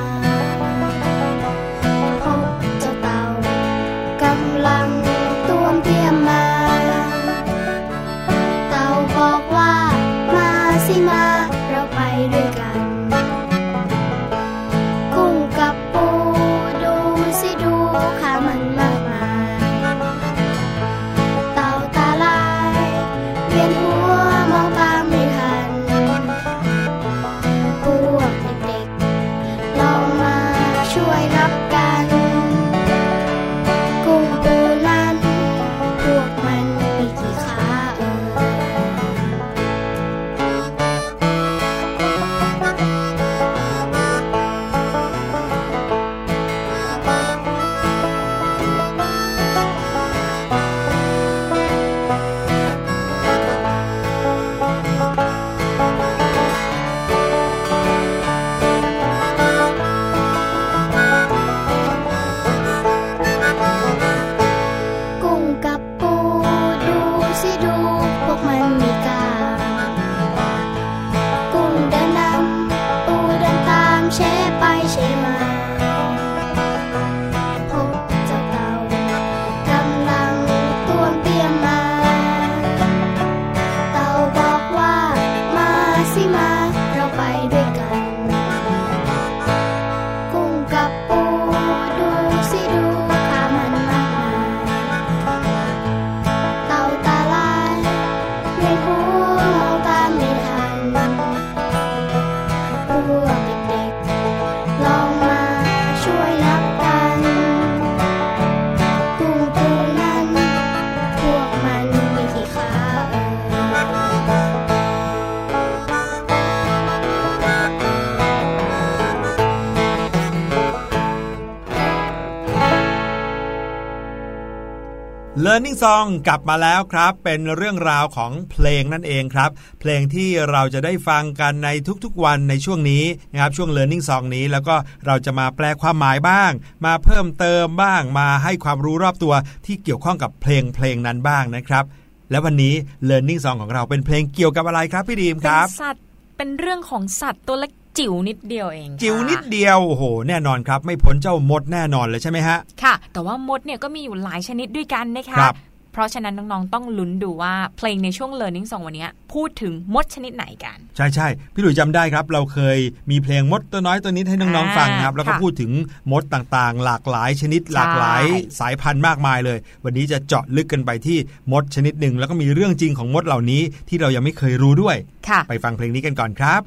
[SPEAKER 3] Learning
[SPEAKER 1] Song กลับมาแล้วครับ เป็นเรื่องราวของเพลงนั่นเองครับ เพลงที่เราจะได้ฟังกันในทุกๆวันในช่วงนี้นะครับช่วง Learning Song นี้แล้วก็เราจะมาแปลความหมายบ้าง มาเพิ่มเติมบ้างมาให้ความรู้รอบตัวที่เกี่ยวข้องกับเพลงเพลงนั้นบ้างนะครับ และวันนี้ Learning Song ของเราเป็นเพลงเกี่ยวกับอะไรครับพี่ดีมครับ
[SPEAKER 2] เป็นสัตว์เป็นเรื่องของสัตว์ตัวเล็ก จิ๋วนิดเดียวเองค่ะ
[SPEAKER 1] จิ๋วนิดเดียวโอ้โหแน่นอนครับ ไม่พ้นเจ้ามดแน่นอนเลยใช่ไหมฮะ
[SPEAKER 2] ค่ะ แต่ว่ามดเนี่ยก็มีอยู่หลายชนิดด้วยกันนะคะ
[SPEAKER 1] ครับ
[SPEAKER 2] เพราะฉะนั้นน้องๆ ต้องลุ้นดูว่าเพลงในช่วง Learning Song วันนี้พูดถึงมดชนิดไหนกัน
[SPEAKER 1] ใช่ใช่พี่หลุยจำได้ครับ เราเคยมีเพลงมดตัวน้อยตัวนิดให้น้องๆฟังครับ แล้วก็
[SPEAKER 2] ค่ะ
[SPEAKER 1] พูดถึงมดต่างๆ หลากหลายชนิดหลากหลายสายพันธุ์มากมายเลย วันนี้จะเจาะลึกกันไปที่มดชนิดหนึ่ง แล้วก็มีเรื่องจริงของมดเหล่านี้ที่เรายังไม่เคยรู้ด้วย
[SPEAKER 2] ค่ะ
[SPEAKER 1] ไปฟังเพลงนี้กันก่อนครับ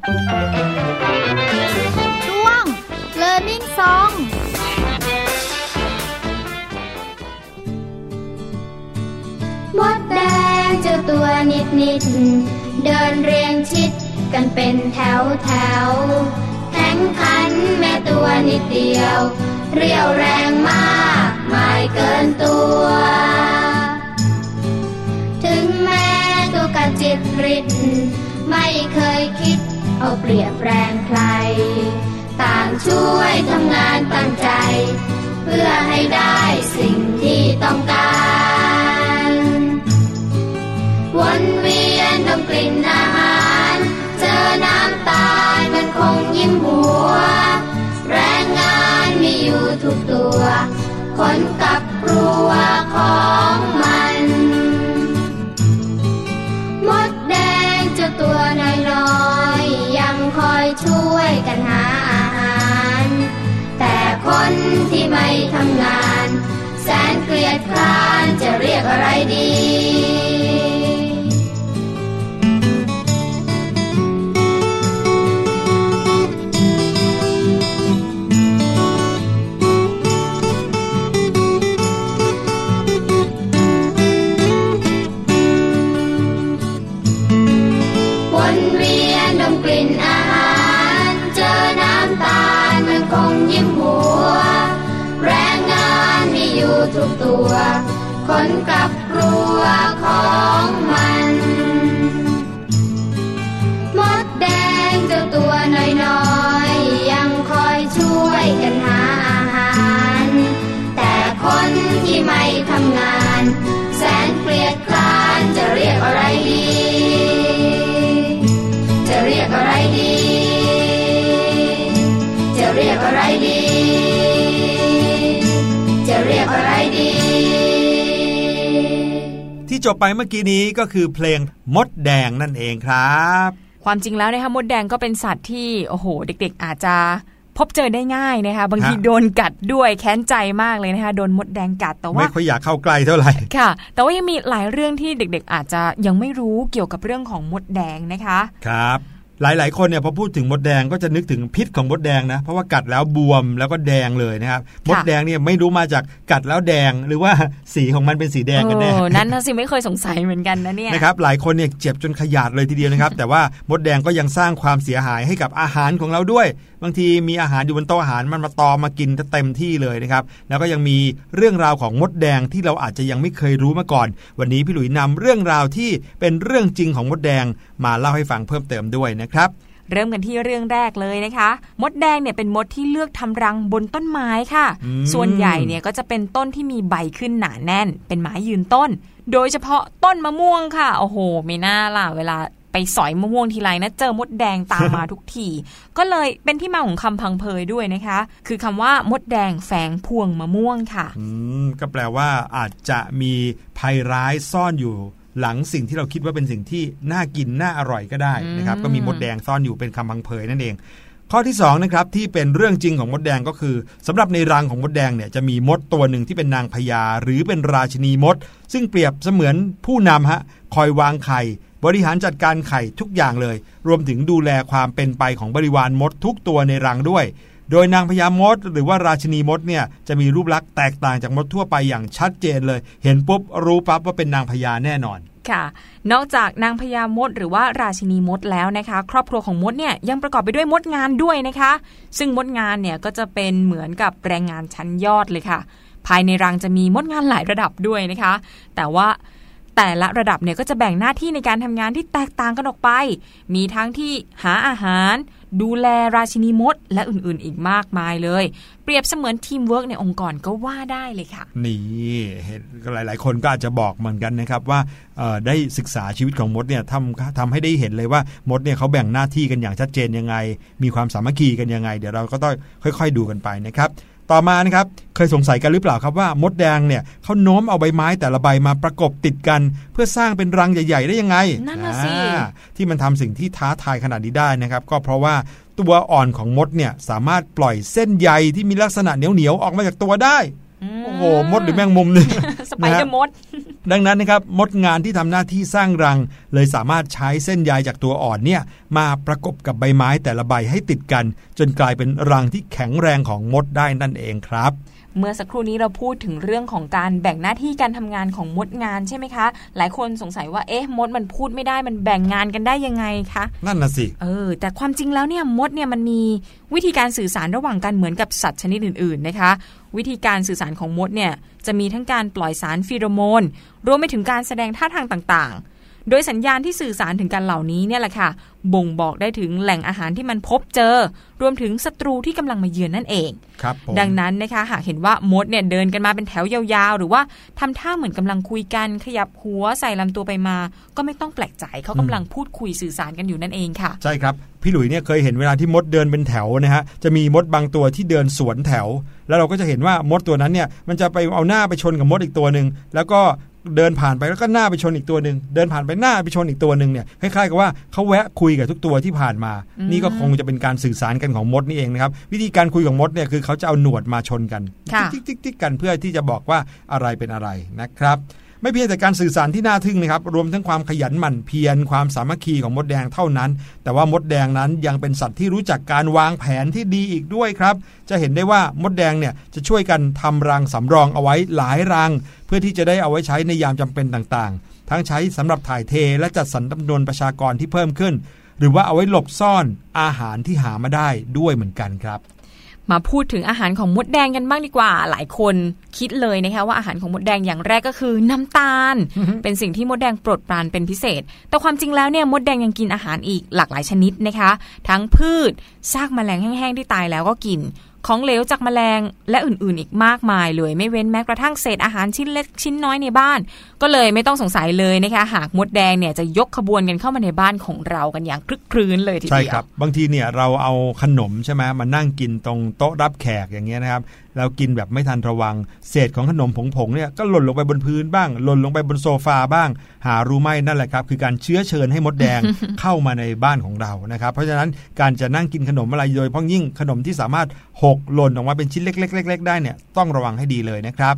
[SPEAKER 4] ช่วง Learning Song
[SPEAKER 5] มดแดงเจ้าตัวนิดนิดเดินเรียงชิดกันเป็นแถวแถวแข่งขันแม่ตัวนิดเดียว เรียวแรงมากไม่เกินตัว ถึงแม้ตัวกระจิตริดไม่เคยคิด เอาเปรียบแรงใคร ต่างช่วยทำงานต่าง รัวของ
[SPEAKER 1] จบไปเมื่อกี้นี้ก็คือเพลงมดแดงนั่นเองครับ
[SPEAKER 2] ความจริงแล้วนะคะมดแดงก็เป็นสัตว์ที่โอ้โห เด็ก ๆ อาจจะพบเจอได้ง่ายนะคะบางที
[SPEAKER 1] ฮะ
[SPEAKER 2] โดนกัดด้วยแค้นใจมากเลยนะคะโดนมดแดงกัดแต่ว่า
[SPEAKER 1] ไม่ค่อยอยากเข้าใกล้เท่าไหร่
[SPEAKER 2] ค่ะ แต่ว่ายังมีหลายเรื่องที่เด็กๆ อาจจะยังไม่รู้เกี่ยวกับเรื่องของมดแดงนะคะ
[SPEAKER 1] ครับ หลายๆ คนเนี่ยพอพูดถึงมดแดงก็จะนึกถึงพิษของมดแดงนะ เพราะว่ากัดแล้วบวมแล้วก็แดงเลยนะครับ มดแดงเนี่ยไม่รู้มาจากกัดแล้วแดงหรือว่าสีของมันเป็นสีแดงกันแน่
[SPEAKER 2] เออนั่นนะสิไม่เคยสงสัยเหมือนกันนะเนี่ย
[SPEAKER 1] นะครับหลายคนเนี่ยเจ็บจนขยาดเลยทีเดียวนะครับ แต่ว่ามดแดงก็ยังสร้างความเสียหายให้กับอาหารของเราด้วย บางทีมีอาหารอยู่บนโต๊ะอาหารมันมาตอมมากินเต็มที่เลยนะครับแล้วก็ยังมีเรื่องราวของมดแดงที่เราอาจจะยังไม่เคยรู้มาก่อน วันนี้พี่หลุยนำเรื่องราวที่เป็นเรื่องจริงของมดแดงมาเล่าให้ฟังเพิ่มเติมด้วยนะครับ
[SPEAKER 2] เริ่มกันที่เรื่องแรกเลยนะคะ มดแดงเนี่ยเป็นมดที่เลือกทำรังบนต้นไม้ค่ะ
[SPEAKER 1] อืม
[SPEAKER 2] ส่วนใหญ่เนี่ยก็จะเป็นต้นที่มีใบขึ้นหนาแน่น เป็นไม้ยืนต้น โดยเฉพาะต้นมะม่วงค่ะ โอ้โห ไม่น่าล่ะเวลาไปสอยมะม่วงทีไรนะเจอมดแดงตามมาทุกที ก็เลยเป็นที่มาของคำพังเพยด้วยนะคะ คือคำว่ามดแดงแฝงพวงมะม่วงค่ะ
[SPEAKER 1] อืม ก็แปลว่าอาจจะมีภัยร้ายซ่อนอยู่ หลังสิ่งที่เราคิดว่าเป็นสิ่งที่น่ากินน่าอร่อยก็ได้นะครับ
[SPEAKER 2] อืม
[SPEAKER 1] ก็มีมดแดงซ่อนอยู่เป็นคำพังเพยนั่นเอง ข้อที่2นะครับที่เป็นเรื่องจริงของมดแดงก็คือสำหรับในรังของมดแดงเนี่ยจะมีมดตัวหนึ่งที่เป็นนางพญาหรือเป็นราชินีมด ซึ่งเปรียบเสมือนผู้นำฮะคอยวางไข่บริหารจัดการไข่ทุกอย่างเลย รวมถึงดูแลความเป็นไปของบริวารมดทุกตัวในรังด้วย โดยนางพญามด หรือว่าราชินีมดเนี่ยจะมีรูปลักษณ์แตกต่างจากมดทั่วไปอย่างชัดเจนเลย เห็นปุ๊บรู้ปั๊บว่าเป็นนางพญาแน่นอน
[SPEAKER 2] ค่ะ นอกจากนางพญามดหรือว่าราชินีมดแล้วนะคะ ครอบครัวของมดเนี่ยยังประกอบไปด้วยมดงานด้วยนะคะ ซึ่งมดงานเนี่ยก็จะเป็นเหมือนกับแรงงานชั้นยอดเลยค่ะ ภายในรังจะมีมดงานหลายระดับด้วยนะคะ แต่ว่าแต่ละระดับเนี่ยก็จะแบ่งหน้าที่ในการทำงานที่แตกต่างกันออกไป มีทั้งที่หาอาหาร ดูแลราชินีมด และอื่นๆอีกมากมายเลย เปรียบเสมือนทีมเวิร์กในองค์กรก็ว่าได้เลยค่ะ
[SPEAKER 1] นี่เห็นหลาย ๆ คนก็อาจจะบอกเหมือนกันนะครับว่าได้ศึกษาชีวิตของมดเนี่ยทำทำให้ได้เห็นเลยว่ามดเนี่ยเขาแบ่งหน้าที่กันอย่างชัดเจนยังไง มีความสามัคคีกันยังไง เดี๋ยวเราก็ต้องค่อย ๆ ดูกันไปนะครับ ต่อมานะครับเคยสงสัยกันหรือเปล่าครับว่ามดแดงเนี่ยเขาโน้มเอาใบไม้แต่ละใบมาประกบติดกัน เพื่อสร้างเป็นรังใหญ่ ๆ ได้ยังไง
[SPEAKER 2] นั่นน่ะสิ
[SPEAKER 1] อ่าที่มันทำสิ่งที่ท้าทายขนาดนี้ได้นะครับ ก็เพราะว่าตัวอ่อนของมดเนี่ยสามารถปล่อยเส้นใยที่มีลักษณะเหนียวๆออกมาจากตัวได้ โอ้โหมดหรือแมงมุมเนี่ย
[SPEAKER 2] สไปเดอร์มด
[SPEAKER 1] ดังนั้นนะครับมดงานที่ทำหน้าที่สร้างรัง เลยสามารถใช้เส้นใยจากตัวอ่อนเนี่ยมาประกบกับใบไม้แต่ละใบให้ติดกัน จนกลายเป็นรังที่แข็งแรงของมดได้นั่นเองครับ
[SPEAKER 2] เมื่อสักครู่นี้เราพูดถึงเรื่องของการแบ่งหน้าที่การทำงานของมดงานใช่ไหมคะ หลายคนสงสัยว่าเอ๊ะมดมันพูดไม่ได้มันแบ่งงานกันได้ยังไงคะ
[SPEAKER 1] นั่นน่ะสิ
[SPEAKER 2] เออแต่ความจริงแล้วเนี่ยมดเนี่ยมันมีวิธีการสื่อสารระหว่างกันเหมือนกับสัตว์ชนิดอื่นๆนะคะ วิธีการสื่อสารของมดเนี่ยจะมีทั้งการปล่อยสารฟีโรโมน รวมไปถึงการแสดงท่าทางต่างๆ โดยสัญญาณที่สื่อสารถึงกันเหล่านี้เนี่ยแหละค่ะ บ่งบอกได้ถึงแหล่งอาหารที่มันพบเจอ รวมถึงศัตรูที่กำลังมาเยือนนั่นเอง
[SPEAKER 1] ครับผม
[SPEAKER 2] ดังนั้นนะคะหากเห็นว่ามดเนี่ยเดินกันมาเป็นแถวยาวๆ หรือว่าทำท่าเหมือนกำลังคุยกัน ขยับหัวใส่ลำตัวไปมา ก็ไม่ต้องแปลกใจเขากำลังพูดคุยสื่อสารกันอยู่นั่นเองค่ะ
[SPEAKER 1] ใช่ครับ พี่หลุยเนี่ยเคยเห็นเวลาที่มดเดินเป็นแถวนะฮะจะมีมดบางตัวที่เดินสวนแถว แล้วเราก็จะเห็นว่ามดตัวนั้นเนี่ยมันจะไปเอาหน้าไปชนกับมดอีกตัวหนึ่งแล้วก็เดินผ่านไปแล้วก็หน้าไปชนอีกตัวหนึ่งเดินผ่านไปหน้าไปชนอีกตัวหนึ่งเนี่ยคล้ายๆกับว่าเขาแวะคุยกับทุกตัวที่ผ่านมา
[SPEAKER 2] อืม
[SPEAKER 1] นี่ก็คงจะเป็นการสื่อสารกันของมดนี่เองนะครับวิธีการคุยของมดเนี่ยคือเขาจะเอาหนวดมาชนกัน
[SPEAKER 2] ค่ะ
[SPEAKER 1] ติ๊กติ๊กติ๊กกันเพื่อที่จะบอกว่าอะไรเป็นอะไรนะครับ ไม่เพียงแต่การสื่อสารที่น่าทึ่งนะครับ รวมทั้งความขยันหมั่นเพียรความสามัคคีของมดแดงเท่านั้น แต่ว่ามดแดงนั้นยังเป็นสัตว์ที่รู้จักการวางแผนที่ดีอีกด้วยครับ จะเห็นได้ว่ามดแดงเนี่ยจะช่วยกันทำรังสำรองเอาไว้หลายรัง เพื่อที่จะได้เอาไว้ใช้ในยามจำเป็นต่างๆ ทั้งใช้สำหรับถ่ายเทและจัดสรรจำนวนประชากรที่เพิ่มขึ้น หรือว่าเอาไว้หลบซ่อนอาหารที่หามาได้ด้วยเหมือนกันครับ
[SPEAKER 2] มาพูดถึงอาหารของมดแดงกันบ้างดีกว่า หลายคนคิดเลยนะคะว่าอาหารของมดแดงอย่างแรกก็คือน้ำตาล เป็นสิ่งที่มดแดงโปรดปรานเป็นพิเศษ แต่ความจริงแล้วเนี่ยมดแดงยังกินอาหารอีกหลากหลายชนิดนะคะ ทั้งพืชซากแมลงแห้งๆที่ตายแล้วก็กิน ของเหลวจากแมลงและอื่นๆ อีกมากมายเลย ไม่เว้นแม้กระทั่งเศษอาหารชิ้นเล็กชิ้นน้อยในบ้าน ก็เลยไม่ต้องสงสัยเลยนะคะหากมดแดงเนี่ยจะยกขบวนกันเข้ามาในบ้านของเรากันอย่างคลึกครื้นเลยทีเดียวใช่
[SPEAKER 1] ครับบางทีเนี่ยเราเอาขนมใช่ไหมมานั่งกินตรงโต๊ะรับแขกอย่างเงี้ยนะครับ แล้วกินแบบไม่ทันระวัง เศษของขนมผงๆเนี่ยก็หล่นลงไปบนพื้นบ้าง หล่นลงไปบนโซฟาบ้าง หารู้ไหมนั่นแหละครับ คือการเชื้อเชิญให้มดแดงเข้ามาในบ้านของเรานะครับ เพราะฉะนั้นการจะนั่งกินขนมอะไรโดยเฉพ้องยิ่งขนมที่สามารถหกหล่นออกมาเป็นชิ้นเล็กๆๆๆ ได้เนี่ยต้องระวังให้ดีเลยนะครับ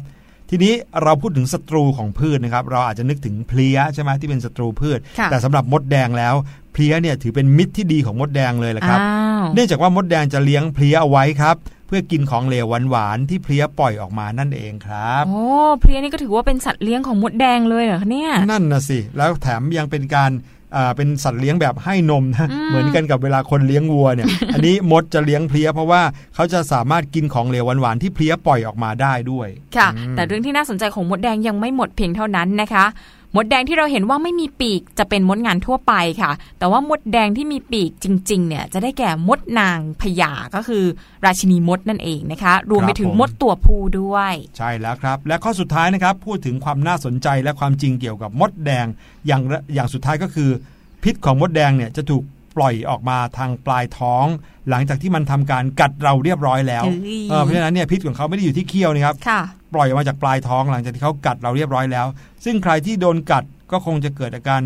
[SPEAKER 1] ทีนี้เราพูดถึงศัตรูของพืชนะครับ เราอาจจะนึกถึงเพลี้ยใช่ไหมที่เป็นศัตรูพืช
[SPEAKER 2] ค่ะ
[SPEAKER 1] แต่สำหรับมดแดงแล้ว เพลี้ยเนี่ยถือเป็นมิตรที่ดีของมดแดงเลยแหละครับ
[SPEAKER 2] อ้าว
[SPEAKER 1] เนื่องจากว่ามดแดงจะเลี้ยงเพลี้ยเอาไว้ครับ เพื่อกินของเหลวหวานๆที่เพลี้ยปล่อยออกมานั่นเองครับ
[SPEAKER 2] โอ้เพลียนี่ก็ถือว่าเป็นสัตว์เลี้ยงของมดแดงเลยเหรอคะเนี่ย
[SPEAKER 1] นั่นนะสิแล้วแถมยังเป็นการอ่าเป็นสัตว์เลี้ยงแบบให้นมนะ
[SPEAKER 2] อืม
[SPEAKER 1] เหมือนกันกับเวลาคนเลี้ยงวัวเนี่ย อันนี้มดจะเลี้ยงเพลี้ยเพราะว่าเขาจะสามารถกินของเหลวหวานๆที่เพลี้ยปล่อยออกมาได้ด้วย
[SPEAKER 2] ค่ะ
[SPEAKER 1] อืม
[SPEAKER 2] แต่เรื่องที่น่าสนใจของมดแดงยังไม่หมดเพียงเท่านั้นนะคะ มดแดงที่เราเห็นว่าไม่มีปีกจะเป็นมดงานทั่วไปค่ะ แต่ว่ามดแดงที่มีปีกจริงๆเนี่ยจะได้แก่มดนางพญาก็คือ ราชินีมดนั่นเองนะคะ รวมไปถึงมดตัวผู้ด้วย
[SPEAKER 1] ใช่แล้วครับ และข้อสุดท้ายนะครับพูดถึงความน่าสนใจและความจริงเกี่ยวกับมดแดงอย่างอย่างสุดท้ายก็คือ พิษของมดแดงเนี่ยจะถูกปล่อยออกมาทางปลายท้อง หลังจากที่มันทำการกัดเราเรียบร้อยแล้ว
[SPEAKER 2] เฮ้ย
[SPEAKER 1] เออเพราะฉะนั้นเนี่ยพิษของเขาไม่ได้อยู่ที่เขี้ยวนะครับ
[SPEAKER 2] ค่ะ
[SPEAKER 1] ปล่อยออกมาจากปลายท้องหลังจากที่เขากัดเราเรียบร้อยแล้ว ซึ่งใครที่โดนกัดก็คงจะเกิดอาการ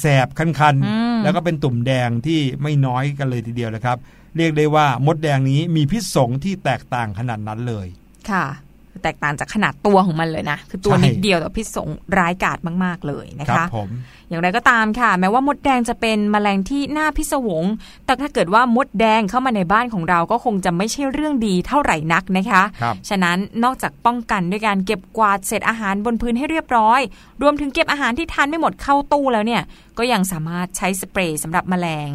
[SPEAKER 1] แสบๆคัน
[SPEAKER 2] อืม
[SPEAKER 1] ๆแล้วก็เป็นตุ่มแดงที่ไม่น้อยกันเลยทีเดียวนะครับ เรียกได้ว่ามดแดงนี้มีพิษสงที่แตกต่างขนาดนั้นเลย
[SPEAKER 2] ค่ะ แตกต่างจากขนาดตัวของมันเลยนะ คือตัว
[SPEAKER 1] ใช่
[SPEAKER 2] นิดเดียวแต่พิษสงร้ายกาจมาก ๆ เลยนะ
[SPEAKER 1] ครั
[SPEAKER 2] คะ
[SPEAKER 1] ผม
[SPEAKER 2] อย่างไรก็ตามค่ะ แม้ว่ามดแดงจะเป็นแมลงที่น่าพิศวง แต่ถ้าเกิดว่ามดแดงเข้ามาในบ้านของเราก็คงจะไม่ใช่เรื่องดีเท่าไหร่นักนะคะ
[SPEAKER 1] ครับ
[SPEAKER 2] ฉะนั้นนอกจากป้องกันด้วยการเก็บกวาดเศษอาหารบนพื้นให้เรียบร้อย รวมถึงเก็บอาหารที่ทานไม่หมดเข้าตู้แล้วเนี่ย ก็ยังสามารถใช้สเปรย์สำหรับแมลง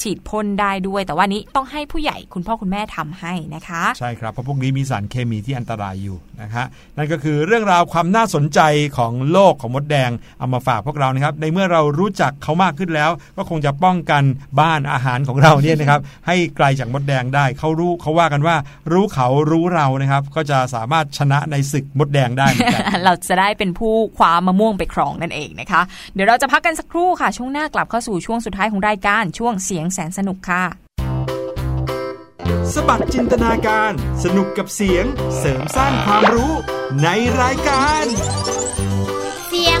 [SPEAKER 2] ฉีดพ่นได้ด้วย แต่ว่านี้ต้องให้ผู้ใหญ่คุณพ่อคุณแม่ทำให้นะคะ
[SPEAKER 1] ใช่ครับเพราะพวกนี้มีสารเคมีที่อันตรายอยู่นะคะนั่นก็คือเรื่องราวความน่าสนใจของโลกของมดแดงเอามาฝากพวกเรานะครับ ในเมื่อเรารู้จักเขามากขึ้นแล้ว ก็คงจะป้องกันบ้านอาหารของเราเนี่ยนะครับ ให้ไกลจากมดแดงได้เขารู้เขาว่ากันว่า รู้เขารู้เรานะครับ ก็จะสามารถชนะในศึกมดแดงได้เหมือนกัน
[SPEAKER 2] เราจะได้เป็นผู้คว้ามะม่วงไปครองนั่นเองนะคะ เดี๋ยวเราจะพักกันสักครู่ค่ะช่วงหน้ากลับเข้าสู่ช่วงสุดท้ายของรายการช่วงเสียงแสนสนุกค่ะ
[SPEAKER 1] สบัดจินตนาการ สนุกกับเสียงเสริมสร้างความรู้ในรายการ
[SPEAKER 3] เสียง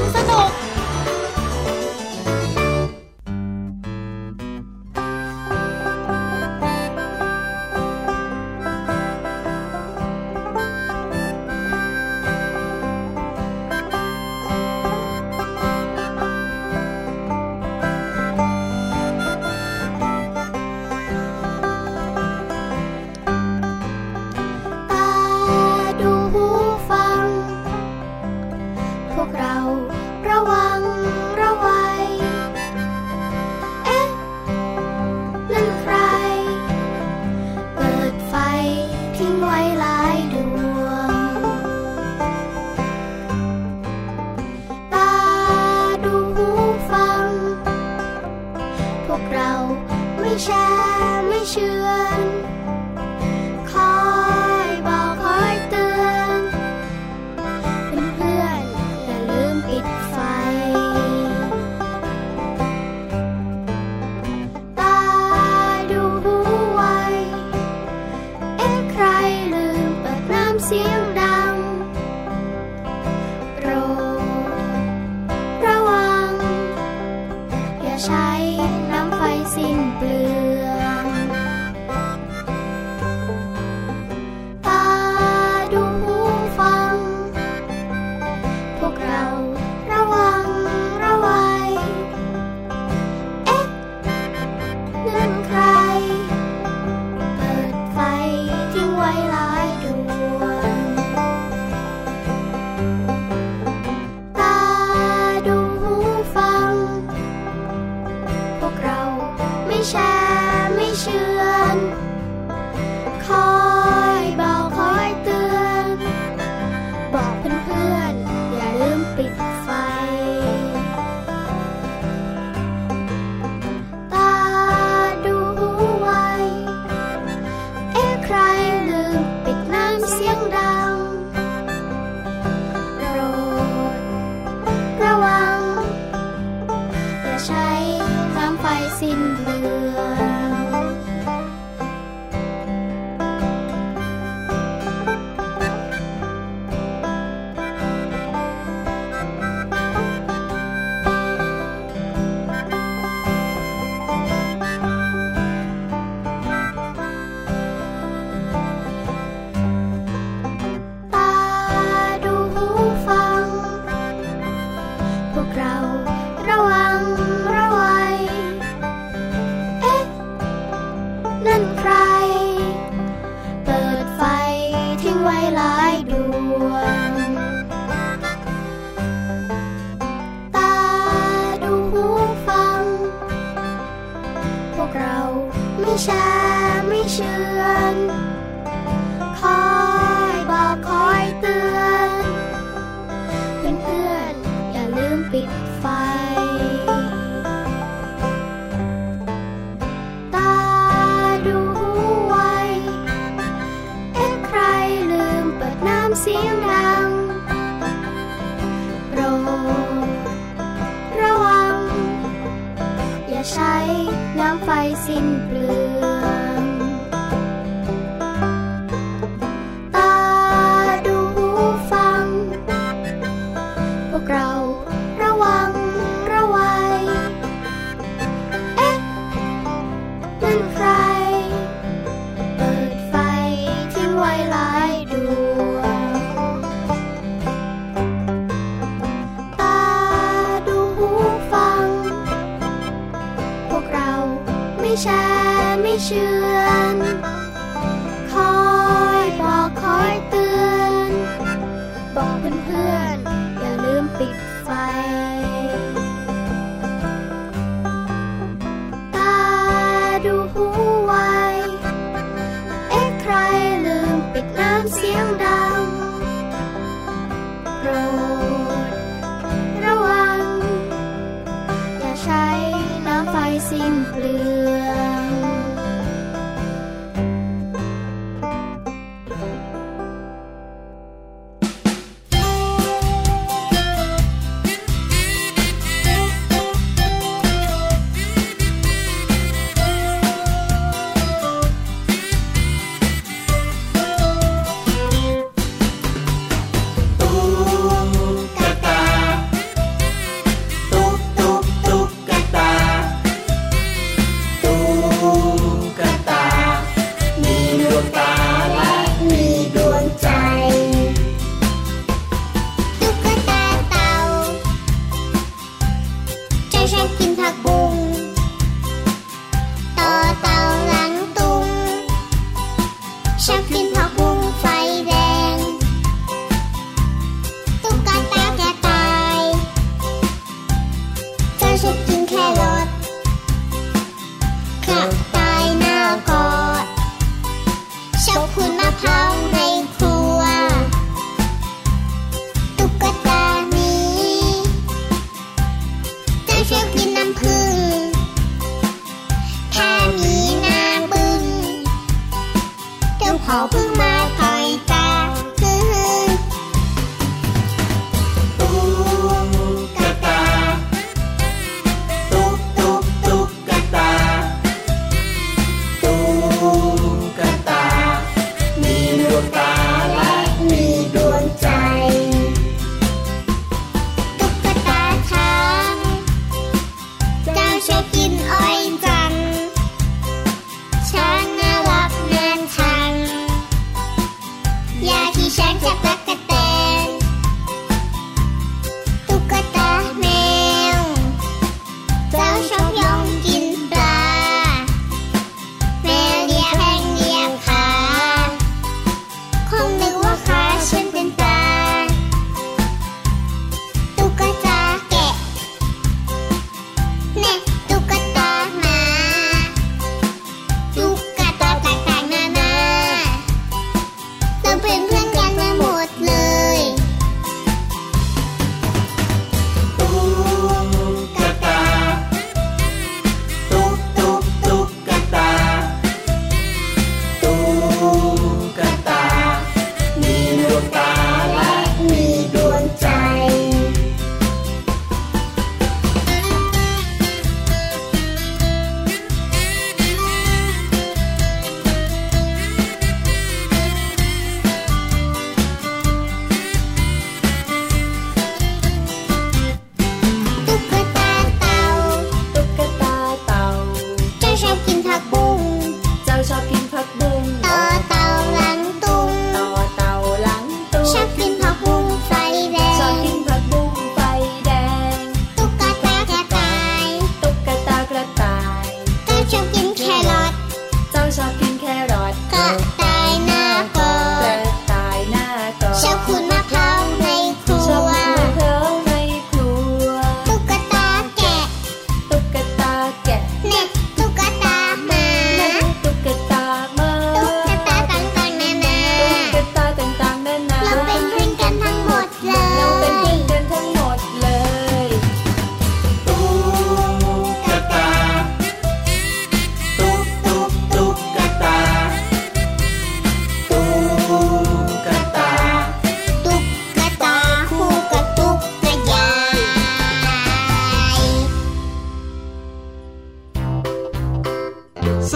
[SPEAKER 6] ปิดไฟ ตาดูไวเอ๊ะใครลืมเปิดน้ำเสียงดัง โปรดระวัง อย่าใช้น้ำไฟสิ้นเปลือง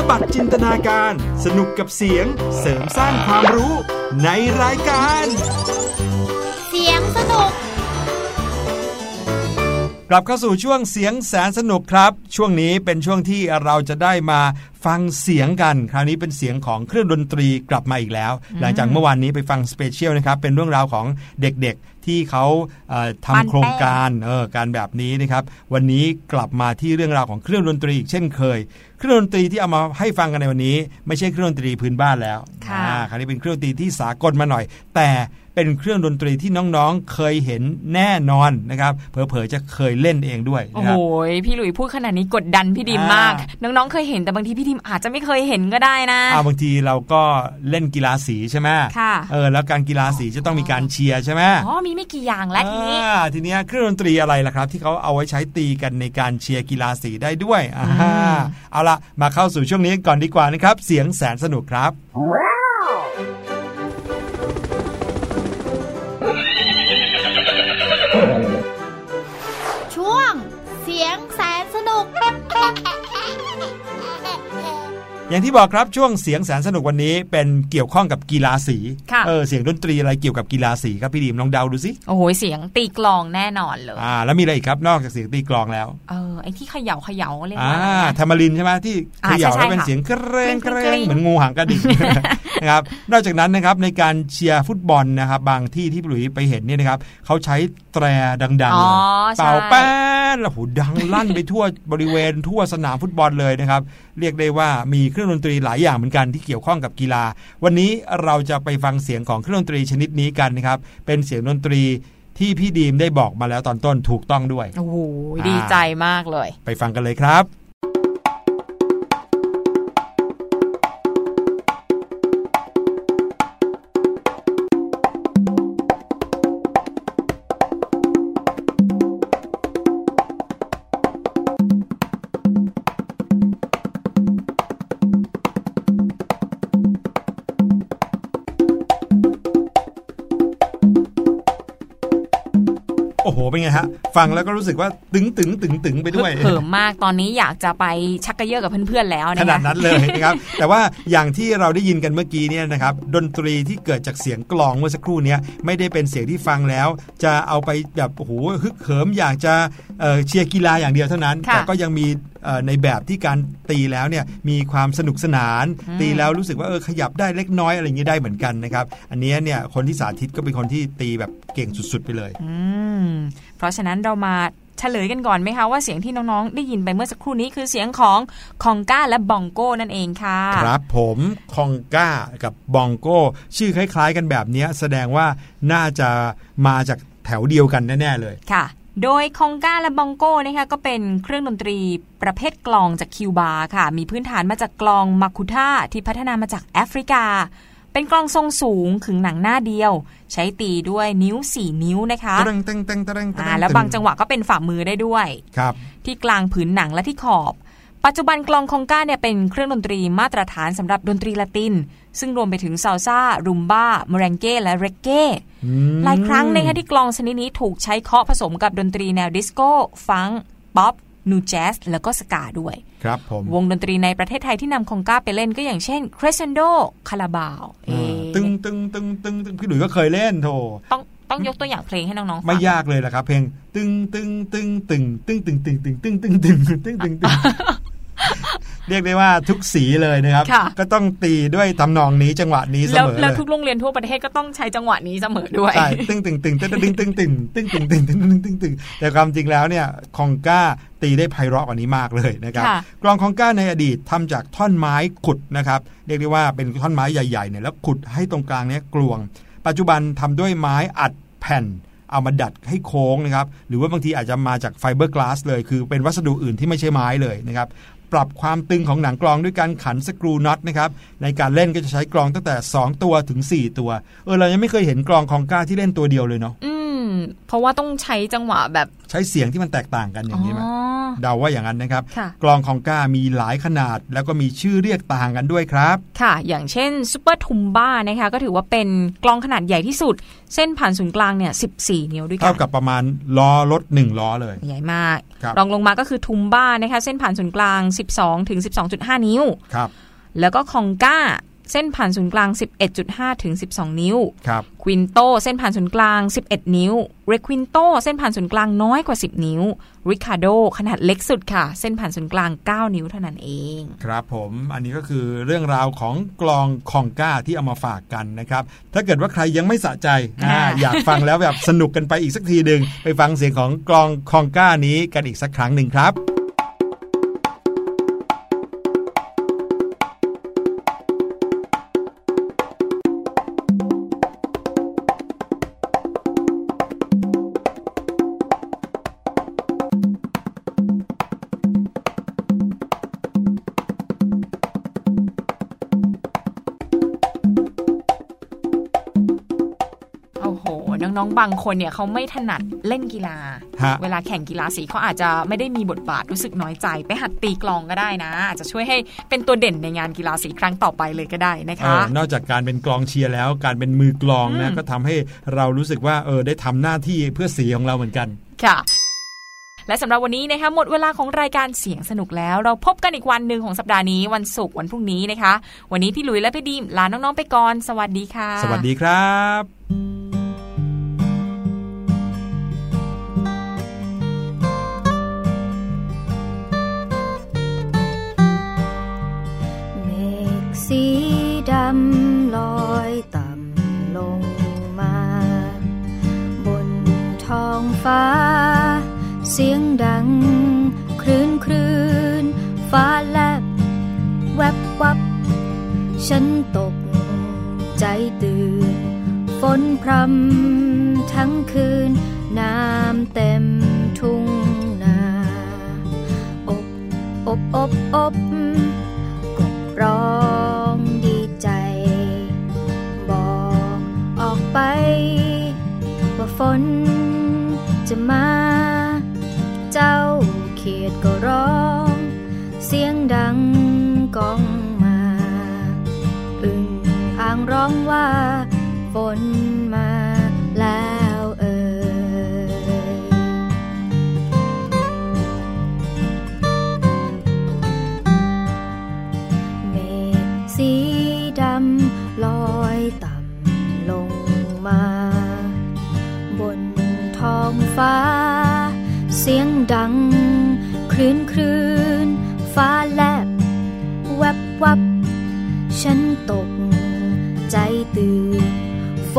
[SPEAKER 6] บัด
[SPEAKER 7] จิ
[SPEAKER 3] นตนาการ
[SPEAKER 1] สนุกกับเสียง เสริมสร้างความรู้ในรายการ
[SPEAKER 3] เสียงสนุก
[SPEAKER 1] กลับเข้าสู่ช่วงเสียงแสนสนุกครับ ช่วงนี้เป็นช่วงที่เราจะได้มาฟังเสียงกัน คราวนี้เป็นเสียงของเครื่องดนตรีกลับมาอีกแล้ว หลังจากเมื่อวานนี้ไปฟังสเปเชียลนะครับเป็นเรื่องราวของเด็กๆ ที่เขาเอ่อ
[SPEAKER 2] ปั้น
[SPEAKER 1] ทำโครงการเออการแบบนี้นะครับ วันนี้กลับมาที่เรื่องราวของเครื่องดนตรีอีกเช่นเคย เครื่องดนตรีที่เอามาให้ฟังกันในวันนี้ ไม่ใช่เครื่องดนตรีพื้นบ้านแล้ว
[SPEAKER 2] ค่ะ
[SPEAKER 1] อ่าคราวนี้เป็นเครื่องดนตรีที่สากลมาหน่อย แต่ เป็นเครื่องดนตรีที่น้องๆ เคยเห็นแน่นอนนะครับเผลอๆจะเคยเล่นเองด้วย
[SPEAKER 2] โอ้
[SPEAKER 1] นะค
[SPEAKER 2] โห
[SPEAKER 1] รับ
[SPEAKER 2] พี่หลุยพูดขนาดนี้กดดันพี่ดิมมาก
[SPEAKER 1] อ่า
[SPEAKER 2] น้องๆเคยเห็นแต่บางทีพี่ดิมอาจจะไม่เคยเห็นก็ได้นะ
[SPEAKER 1] อ่าบางทีเราก็เล่นกีฬาสีใช่ไหม
[SPEAKER 2] ค่ะ
[SPEAKER 1] เออแล้วการกีฬาสีจะต้องมีการเชียร์ใช่ไหม
[SPEAKER 2] อ๋อมีไม่กี่อย่างและทีนี้
[SPEAKER 1] อ่าทีเนี้ยเครื่องดนตรีอะไรล่ะครับ ที่เขาเอาไว้ใช้ตีกันในการเชียร์กีฬาสีได้ด้วยอ่า
[SPEAKER 2] อืม
[SPEAKER 1] เอาละมาเข้าสู่ช่วงนี้ก่อนดีกว่านะครับ เสียงแสนสนุกครับ อย่างที่บอกครับช่วงเสียงแสนสนุกวันนี้เป็นเกี่ยวข้องกับกีฬาสี
[SPEAKER 2] ค่ะ
[SPEAKER 1] เออเสียงดนตรีอะไรเกี่ยวกับกีฬาสีครับพี่ดีมลองเดาดูสิ
[SPEAKER 2] โอ้โหเสียงตีกลองแน่นอนเลย
[SPEAKER 1] อ่าแล้วมีอะไรอีกครับนอกจากเสียงตีกลองแล้ว
[SPEAKER 2] เออไอที่เขย่าเขย่าเรียก
[SPEAKER 1] อ่า
[SPEAKER 2] ว่าอะไรนะ
[SPEAKER 1] ทามารินใช่ไหมที่เข
[SPEAKER 2] อ่า
[SPEAKER 1] ย่า
[SPEAKER 2] ใช่
[SPEAKER 1] แล้วเป็น
[SPEAKER 2] ค่ะ
[SPEAKER 1] เสียงกระเรงก
[SPEAKER 2] กริ๊
[SPEAKER 1] ระ
[SPEAKER 2] ง
[SPEAKER 1] เร
[SPEAKER 2] กริ๊
[SPEAKER 1] ง
[SPEAKER 2] ง
[SPEAKER 1] เหมือนงูหางกระดิ่งนะครับนอกจากนั้นนะครับในการเชียร์ฟุตบอลนะครับบางที่ที่พี่หลุยไปเห็นเนี่ยนะครับเขาใช้แตรดังๆ
[SPEAKER 2] อ๋อ
[SPEAKER 1] เลย
[SPEAKER 2] ใช่
[SPEAKER 1] เป่าแป้นแล้วโหดังลั่นไปทั่วบริเวณทั่วสนามฟุตบอลเลยนะครับเรียกได้ว่ามีเครื่องดนตรีหลายอย่างเหมือนกันที่เกี่ยวข้องกับกีฬา วันนี้เราจะไปฟังเสียงของเครื่องดนตรีชนิดนี้กันนะครับ เป็นเสียงดนตรีที่พี่ดีมได้บอกมาแล้วตอนต้นถูกต้องด้วย
[SPEAKER 2] โอ้โห
[SPEAKER 1] อ่า
[SPEAKER 2] ดีใจมากเลย
[SPEAKER 1] ไปฟังกันเลยครับ ฟังแล้วก็รู้สึกว่าตึงตึงตึงตึงไปด้วย
[SPEAKER 2] เหิมมากตอนนี้อยากจะไปชักกระเยอะกับเพื่อนๆแล้ว
[SPEAKER 1] ข
[SPEAKER 2] นะคะ
[SPEAKER 1] นาดนั้นเลยนะครับ แต่ว่าอย่างที่เราได้ยินกันเมื่อกี้เนี่ยนะครับดนตรีที่เกิดจากเสียงกลองเมื่อสักครู่เนี้ยไม่ได้เป็นเสียงที่ฟังแล้ว จะเอาไปแบบโอ้โหฮึกเหิมอยากจะเอ่อเชียร์กีฬาอย่างเดียวเท่านั้น
[SPEAKER 2] ค่ะ
[SPEAKER 1] แต่ก็ยังมีเอ่อในแบบที่การตีแล้วเนี่ยมีความสนุกสนาน
[SPEAKER 2] อืม
[SPEAKER 1] ตีแล้วรู้สึกว่าเออขยับได้เล็กน้อยอะไรอย่างนี้ได้เหมือนกันนะครับ อันเนี้ยเนี่ยคนที่สาธิตก็เป็นคนที่ตีแบบเก่งสุด ๆ ไปเลย
[SPEAKER 2] อืม เพราะฉะนั้นเรามาเฉลยกันก่อนไหมคะว่าเสียงที่น้องๆ ได้ยินไปเมื่อสักครู่นี้คือเสียงของคองก้าและบองโก้นั่นเองค่ะ
[SPEAKER 1] ครับผมคองก้ากับบองโก้ ชื่อคล้าย ๆ กันแบบเนี้ยแสดงว่าน่าจะมาจากแถวเดียวกันแน่ๆเลย
[SPEAKER 2] ค่ะโดยคองก้าและบองโก้นะคะก็เป็นเครื่องดนตรีประเภทกลองจากคิวบาค่ะ มีพื้นฐานมาจากกลองมาคุท่าที่พัฒนามาจากแอฟริกา เป็นกลองทรงสูงขึงหนังหน้าเดียว ใช้ตีด้วยนิ้ว 4 นิ้วนะคะ
[SPEAKER 1] ตะงตงตงตะงตะ
[SPEAKER 2] อ่างแล้วบางจังหวะก็เป็นฝ่ามือได้ด้วย
[SPEAKER 1] ครับ
[SPEAKER 2] ที่กลางผืนหนังและที่ขอบ ปัจจุบันกลองคองก้าเนี่ยเป็นเครื่องดนตรีมาตรฐานสำหรับดนตรีละติน ซึ่งรวมไปถึงซาลซารุมบ้าเมเรงเก้และเรกเก้
[SPEAKER 1] อืม
[SPEAKER 2] หลายครั้งนะคะที่กลองชนิดนี้ถูกใช้เคาะผสมกับดนตรีแนวดิสโก้ฟังก์ป๊อป nu jazz แล้วก็สกาด้วย
[SPEAKER 1] ครับผม
[SPEAKER 2] วงดนตรีในประเทศไทยที่นำคองก้าไปเล่นก็อย่างเช่น Crescendo คาราบาว
[SPEAKER 1] อ่าตึงตึงตึงตึงตึงพี่หลุยก็เคยเล่นโถ
[SPEAKER 2] ต้องต้องยกตัวอย่างเพลงให้น้องๆ ฟัง
[SPEAKER 1] ไม่ยากเลยละครับ เพลงตึงตึงตึงตึงตึงตึงตึงตึงตึงตึงตึงตึงตึงตึง เรียกได้ว่าทุกสีเลยนะครับ
[SPEAKER 2] ค่ะ
[SPEAKER 1] ก็ต้องตีด้วยทำนองนี้จังหวะนี้เส
[SPEAKER 2] แล้ว
[SPEAKER 1] มอ
[SPEAKER 2] แล้ว
[SPEAKER 1] เลย
[SPEAKER 2] ทุกโรงเรียนทั่วประเทศก็ต้องใช้จังหวะนี้เสมอด้วย
[SPEAKER 1] ใช่ตึงตึงตึงตึงตึงตึงตึงตึงตึงตึงตึงตึงตึงตึงแต่ความจริงแล้วเนี่ยคองก้าตีได้ไพเราะกว่านี้มากเลยนะครับ
[SPEAKER 2] ค่ะ
[SPEAKER 1] กลองคองก้าในอดีตทำจากท่อนไม้ขุดนะครับเรียกได้ว่าเป็นท่อนไม้ใหญ่ๆเนี่ยแล้วขุดให้ตรงกลางเนี่ยกลวง ปัจจุบันทำด้วยไม้อัดแผ่นเอามาดัดให้โค้งนะครับ หรือว่าบางทีอาจจะมาจากไฟเบอร์กลาสเลย คือเป็นวัสดุอื่นที่ไม่ใช่ไม้เลยนะครับ ปรับความตึงของหนังกลองด้วยการขันสกรูน็อตนะครับในการเล่นก็จะใช้กลองตั้งแต่ 2 ตัวถึง 4 ตัวเออเรายังไม่เคยเห็นกลองของก้าที่เล่นตัวเดียวเลยเนาะ
[SPEAKER 2] อืม เพราะว่าต้องใช้จังหวะแบบ
[SPEAKER 1] ใช้เสียงที่มันแตกต่างกันอย่างนี้ไหม
[SPEAKER 2] อ๋อ
[SPEAKER 1] เดาว่าอย่างนั้นนะครับ
[SPEAKER 2] ค่ะ
[SPEAKER 1] กลองคองก้ามีหลายขนาด แล้วก็มีชื่อเรียกต่างกันด้วยครับ
[SPEAKER 2] ค่ะ อย่างเช่นซูเปอร์ทุมบ้านะคะก็ถือว่าเป็นกลองขนาดใหญ่ที่สุด เส้นผ่านศูนย์กลางเนี่ย14 นิ้วด้วยกั
[SPEAKER 1] เท่านกับประมาณล้อรถหนึ่งล้อเลย
[SPEAKER 2] ใหญ่มาก
[SPEAKER 1] ครับ
[SPEAKER 2] รองลงมาก็คือทุมบ้านะคะเส้นผ่านศูนย์กลาง 12ถึง12.5 นิ้ว
[SPEAKER 1] ครับ
[SPEAKER 2] แล้วก็คองก้า เส้นผ่านศูนย์กลาง 11.5 ถึง 12 นิ้ว
[SPEAKER 1] ครับ
[SPEAKER 2] ควินโตเส้นผ่านศูนย์กลาง 11 นิ้วเรควินโตเส้นผ่านศูนย์กลางน้อยกว่า 10 นิ้วริคาโดขนาดเล็กสุดค่ะ เส้นผ่านศูนย์กลาง 9 นิ้วเท่านั้นเอง
[SPEAKER 1] ครับผมอันนี้ก็คือเรื่องราวของกลองคองก้าที่เอามาฝากกันนะครับ ถ้าเกิดว่าใครยังไม่สะใจอ่า
[SPEAKER 2] อ่า
[SPEAKER 1] อยากฟังแล้วแบบสนุกกันไปอีกสักทีหนึ่งไปฟังเสียงของกลองคองก้านี้กันอีกสักครั้งหนึ่งครับา
[SPEAKER 2] งคนเนี่ยเขาไม่ถนัดเล่นกีฬา
[SPEAKER 1] ฮะ
[SPEAKER 2] เวลาแข่งกีฬาสีเขาอาจจะไม่ได้มีบทบาทรู้สึกน้อยใจ ไปหัดตีกลองก็ได้นะ อาจจะช่วยให้เป็นตัวเด่นในงานกีฬาสีครั้งต่อไปเลยก็ได้นะ
[SPEAKER 1] เอ
[SPEAKER 2] คะ
[SPEAKER 1] อนอกจากการเป็นกลองเชียร์แล้ว การเป็นมือกลองนะ
[SPEAKER 2] อืม
[SPEAKER 1] ก็ทำให้เรารู้สึกว่าเออได้ทำหน้าที่เพื่อสีของเราเหมือนกัน
[SPEAKER 2] ค่ะและสำหรับวันนี้นะคะหมดเวลาของรายการเสียงสนุกแล้ว เราพบกันอีกวันหนึ่งของสัปดาห์นี้วันศุกร์วันพรุ่งนี้นะคะ วันนี้พี่หลุยและพี่ดีมลาน้องๆไปก่อน สวัสดีค่ะ
[SPEAKER 1] สวัสดีครับ
[SPEAKER 6] ฟ้า เสียงดัง คลื่นคลื่นฟ้าแลบ แวบวับ ฉันตก ใจตื่น ฝนพรำทั้งคืน น้ำเต็มทุ่งนา อบ อบ อบ อบ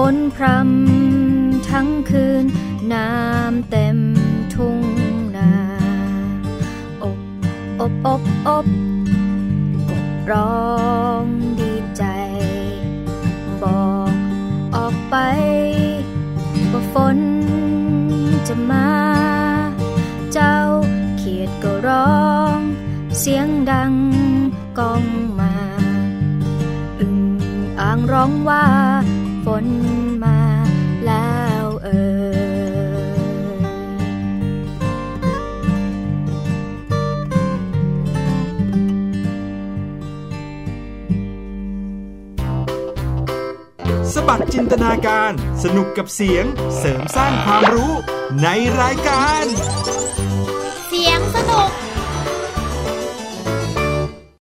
[SPEAKER 6] ฝนพรำทั้งคืน น้ำเต็มทุ่งนาอบอบอบอบกบร้องดีใจ บอกออกไป ว่าฝนจะมา เจ้าเขียดก็ร้อง เสียงดังก้องมา อึ่งอ่างร้องว่า นมาแล้วเอ่ย
[SPEAKER 1] สบัดจินตนาการสนุกกับเสียงเสริมสร้างความรู้ในรายการ